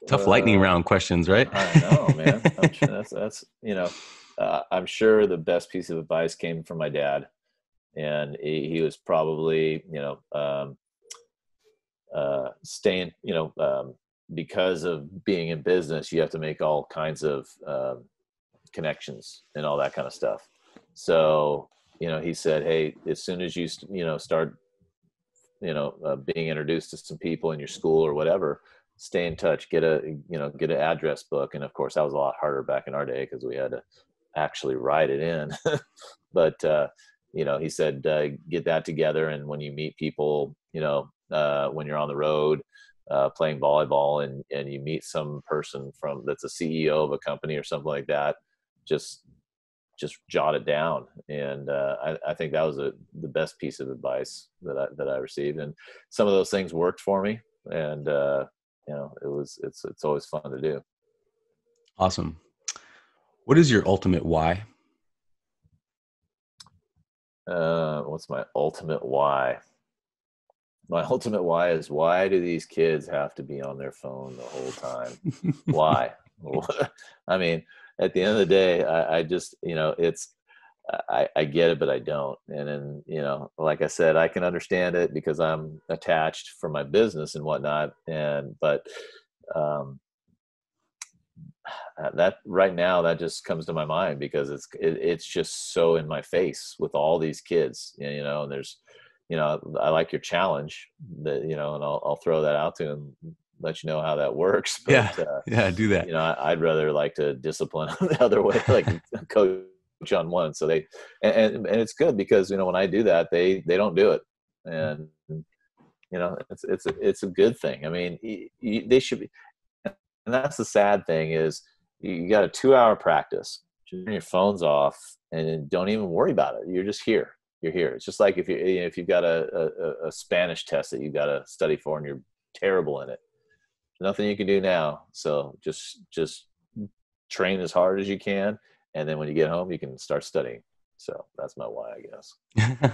Tough uh, lightning round questions, right? I know, man. sure [laughs] that's, that's, you know, uh, I'm sure the best piece of advice came from my dad. And he, he was probably, you know, um, uh, staying, you know, um, because of being in business, you have to make all kinds of um, connections and all that kind of stuff. So you know, he said, "Hey, as soon as you you know start, you know, uh, being introduced to some people in your school or whatever, stay in touch. Get a you know get an address book. And of course, that was a lot harder back in our day because we had to actually write it in. [laughs] but uh, you know, he said, uh, get that together, and when you meet people, you know, uh, when you're on the road." Uh, playing volleyball and and you meet some person from that's a CEO of a company or something like that, just just jot it down. And uh, I, I, think that was a, the best piece of advice that I, that I received. And some of those things worked for me. And, uh, you know, it was, it's, it's always fun to do. Awesome. What is your ultimate why? Uh, what's my ultimate why? My [laughs] ultimate why is why do these kids have to be on their phone the whole time? [laughs] why? [laughs] I mean, at the end of the day, I, I just, you know, it's, I, I get it, but I don't. And then, you know, like I said, I can understand it because I'm attached for my business and whatnot. And, but, um, that right now that just comes to my mind because it's it, it's just so in my face with all these kids you know and there's you know i like your challenge that you know and i'll, I'll throw that out to him let you know how that works [laughs] but, yeah uh, yeah do that. you know I, would rather like to discipline [laughs] the other way like [laughs] coach on one. So they and, and, and it's good because you know when i do that they they don't do it. And you know it's it's a, it's a good thing. I mean they should be and that's the sad thing is you got a two hour practice turn your phones off and don't even worry about it. You're just here. You're here. It's just like if you if you've got a, a, a spanish test that you've got to study for and you're terrible in it nothing you can do now so just just train as hard as you can and then when you get home you can start studying so that's my why i guess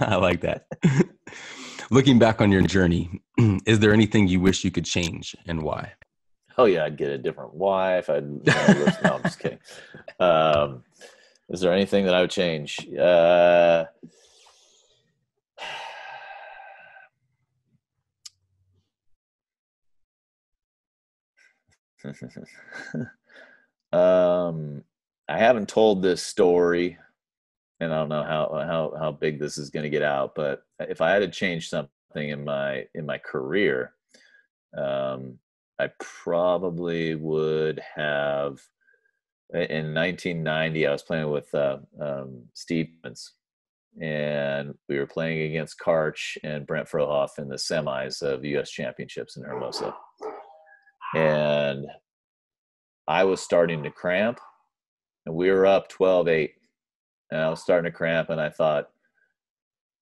[laughs] i like that [laughs] looking back on your journey [clears throat] is there anything you wish you could change and why oh yeah, I'd get a different wife. I'd you know, no, I'm just kidding. [laughs] Um, is there anything that I would change? Uh, [laughs] um, I haven't told this story, and I don't know how how how big this is going to get out. But if I had to change something in my in my career, um, I probably would have in 1990. I was playing with uh, um, Stevens, and we were playing against Karch and Brent Frohoff in the semis of U.S. Championships in Hermosa, and I was starting to cramp, and we were up 12-8, and I was starting to cramp, and I thought,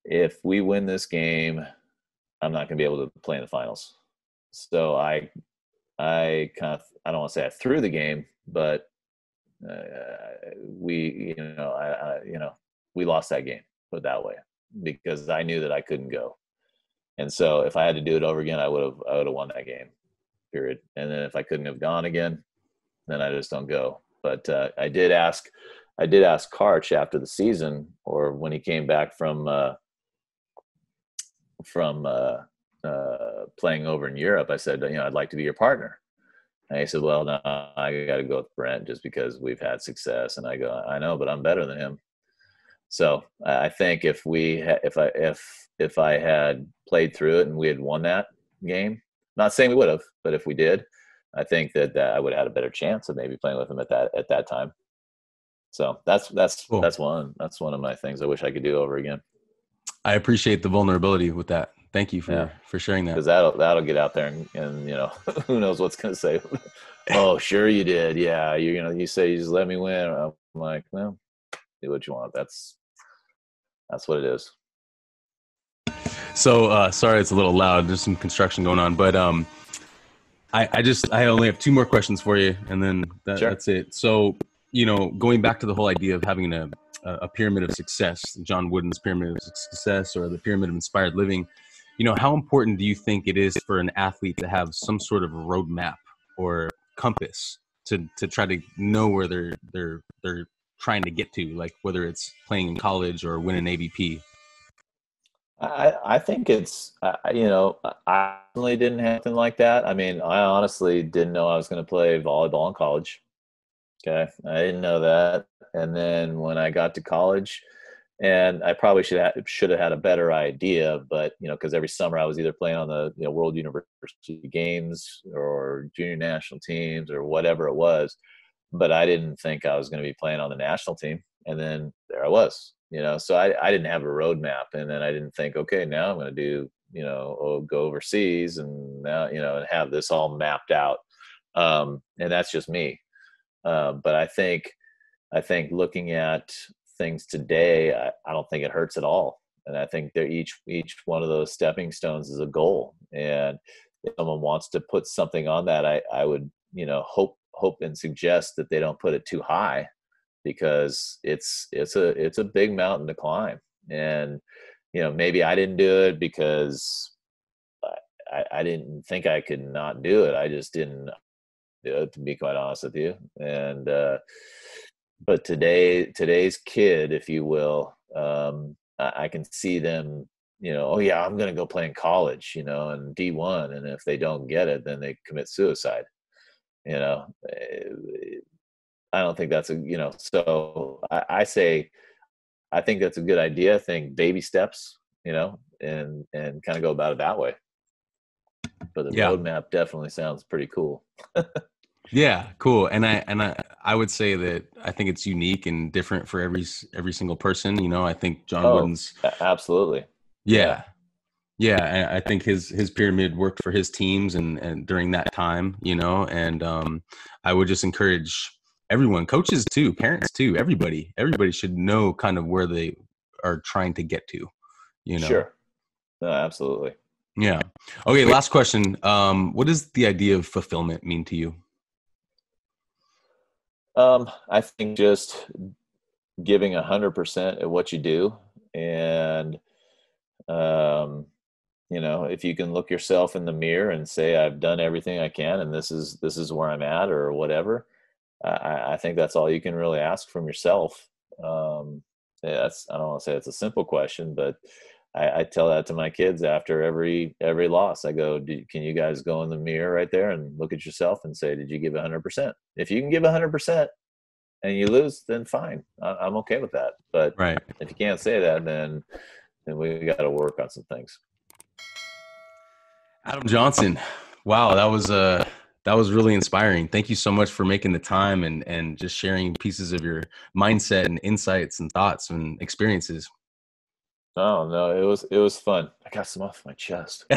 if we win this game, I'm not going to be able to play in the finals. So I I kind of I don't want to say I threw the game, but uh, we you know I, I, you know we lost that game put that way because I knew that I couldn't go, and so if I had to do it over again, I would have I would have won that game, period. And then if I couldn't have gone again, then I just don't go. But uh, I did ask I did ask Karch after the season or when he came back from uh, from uh, uh, playing over in Europe, I said, you know, I'd like to be your partner. And he said, well, no, I got to go with Brent just because we've had success. And I go, I know, but I'm better than him. So I think if we, if I, if, if I had played through it and we had won that game, not saying we would have, but if we did, I think that, that I would have had a better chance of maybe playing with him at that, at that time. So that's, that's, cool. that's one, that's one of my things I wish I could do over again. I appreciate the vulnerability with that. Thank you for yeah. for sharing that. Because that'll that'll get out there and, and you know [laughs] who knows what's going to say. [laughs] oh, sure you did. Yeah, you you know you say you just let me win. I'm like, well, do what you want. That's that's what it is. So uh, sorry, it's a little loud. There's some construction going on, but um, I I just I only have two more questions for you, and then that, sure. that's it. So you know, going back to the whole idea of having a a pyramid of success, John Wooden's pyramid of success, or the pyramid of inspired living you know how important do you think it is for an athlete to have some sort of roadmap or compass to to try to know where they're they're they're trying to get to like whether it's playing in college or winning avp i i think it's uh, you know i certainly didn't have anything like that. I mean i honestly didn't know i was going to play volleyball in college. Okay? I didn't know that. And then when i got to college and I probably should have should have had a better idea, but you know, because every summer I was either playing on the you know World University Games or junior national teams or whatever it was, but I didn't think I was going to be playing on the national team, and then there I was, you know. So I I didn't have a roadmap, and then I didn't think, okay, now I'm going to do you know oh, go overseas and now you know and have this all mapped out, um, and that's just me. Uh, but I think I think looking at things today, I, I don't think it hurts at all. And I think they're each each one of those stepping stones is a goal. And if someone wants to put something on that, I, I would, you know, hope hope and suggest that they don't put it too high because it's it's a it's a big mountain to climb. And you know maybe i didn't do it because I, I didn't think i could not do it. I just didn't do it to be quite honest with you. And uh but today today's kid if you will um I, I can see them you know oh yeah i'm to go play in college you know and d1 and if they don't get it then they commit suicide you know? Eh, i don't think that's a you know so I, I say i think that's a good idea i think baby steps you know and and kind of go about it that way. But the yeah. roadmap definitely sounds pretty cool. [laughs] Yeah cool and i and i i would say that i think it's unique and different for every every single person you know i think john oh, wooden's absolutely. Yeah. Yeah. I think his his pyramid worked for his teams and and during that time you know and um i would just encourage everyone coaches too parents too everybody everybody should know kind of where they are trying to get to you know? Sure. No, absolutely. Yeah. Okay last question um what does the idea of fulfillment mean to you? Um i think just giving a hundred percent at what you do and um you know if you can look yourself in the mirror and say i've done everything i can and this is this is where i'm at or whatever i, I think that's all you can really ask from yourself um yeah, that's i don't want to say it's a simple question but I, I, tell that to my kids after every every loss. I go, can you guys go in the mirror right there and look at yourself and say, did you give 100%? If you can give 100% and you lose, then fine. I, am okay with that. But right. if you can't say that, then then we got to work on some things. Adam Johnson, wow, that was uh that was really inspiring. Thank you so much for making the time and and just sharing pieces of your mindset and insights and thoughts and experiences. Oh no, it was it was fun. I got some off my chest. [laughs]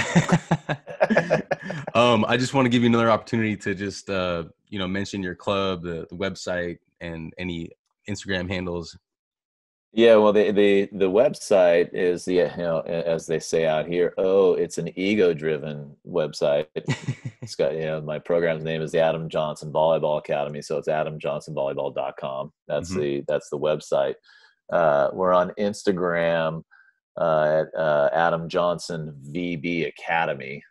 um, I just want to give you another opportunity to just uh, you know mention your club, the, the website, and any Instagram handles. Yeah, well, the the the website is the you know as they say out here. Oh, it's an ego-driven website. it's got you know my program's name is the Adam Johnson Volleyball Academy, so it's adamjohnsonvolleyball.com. That's mm-hmm. the that's the website. Uh, we're on Instagram uh, at uh, Adam Johnson VB Academy.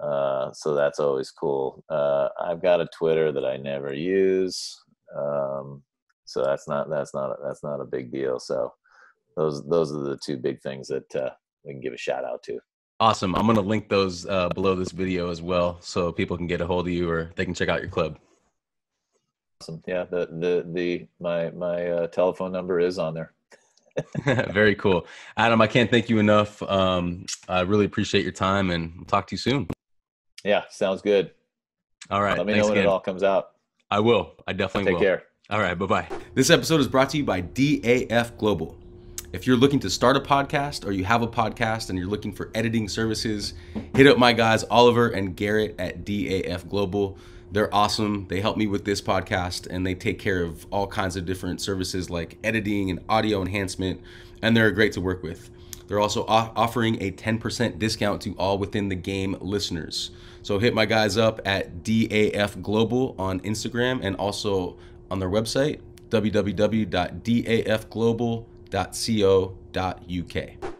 Uh, so that's always cool. Uh, I've got a Twitter that I never use, um, so that's not that's not that's not a big deal. So those those are the two big things that uh, we can give a shout out to. Awesome. I'm going to link those uh, below this video as well, so people can get a hold of you or they can check out your club. Awesome. Yeah. The the the my my telephone number is on there. [laughs] Very cool. Adam, I can't thank you enough. Um, I really appreciate your time and we'll talk to you soon. Yeah, sounds good. All right. Let me know when again. it all comes out. I will. I definitely Take will. Take care. All right. Bye bye. This episode is brought to you by DAF Global. If you're looking to start a podcast or you have a podcast and you're looking for editing services, hit up my guys, Oliver and Garrett at DAF Global. They're awesome. They help me with this podcast and they take care of all kinds of different services like editing and audio enhancement, and they're great to work with. They're also offering a 10% discount to all within the game listeners. So hit my guys up at DAF Global on Instagram and also on their website, www.dafglobal.co.uk.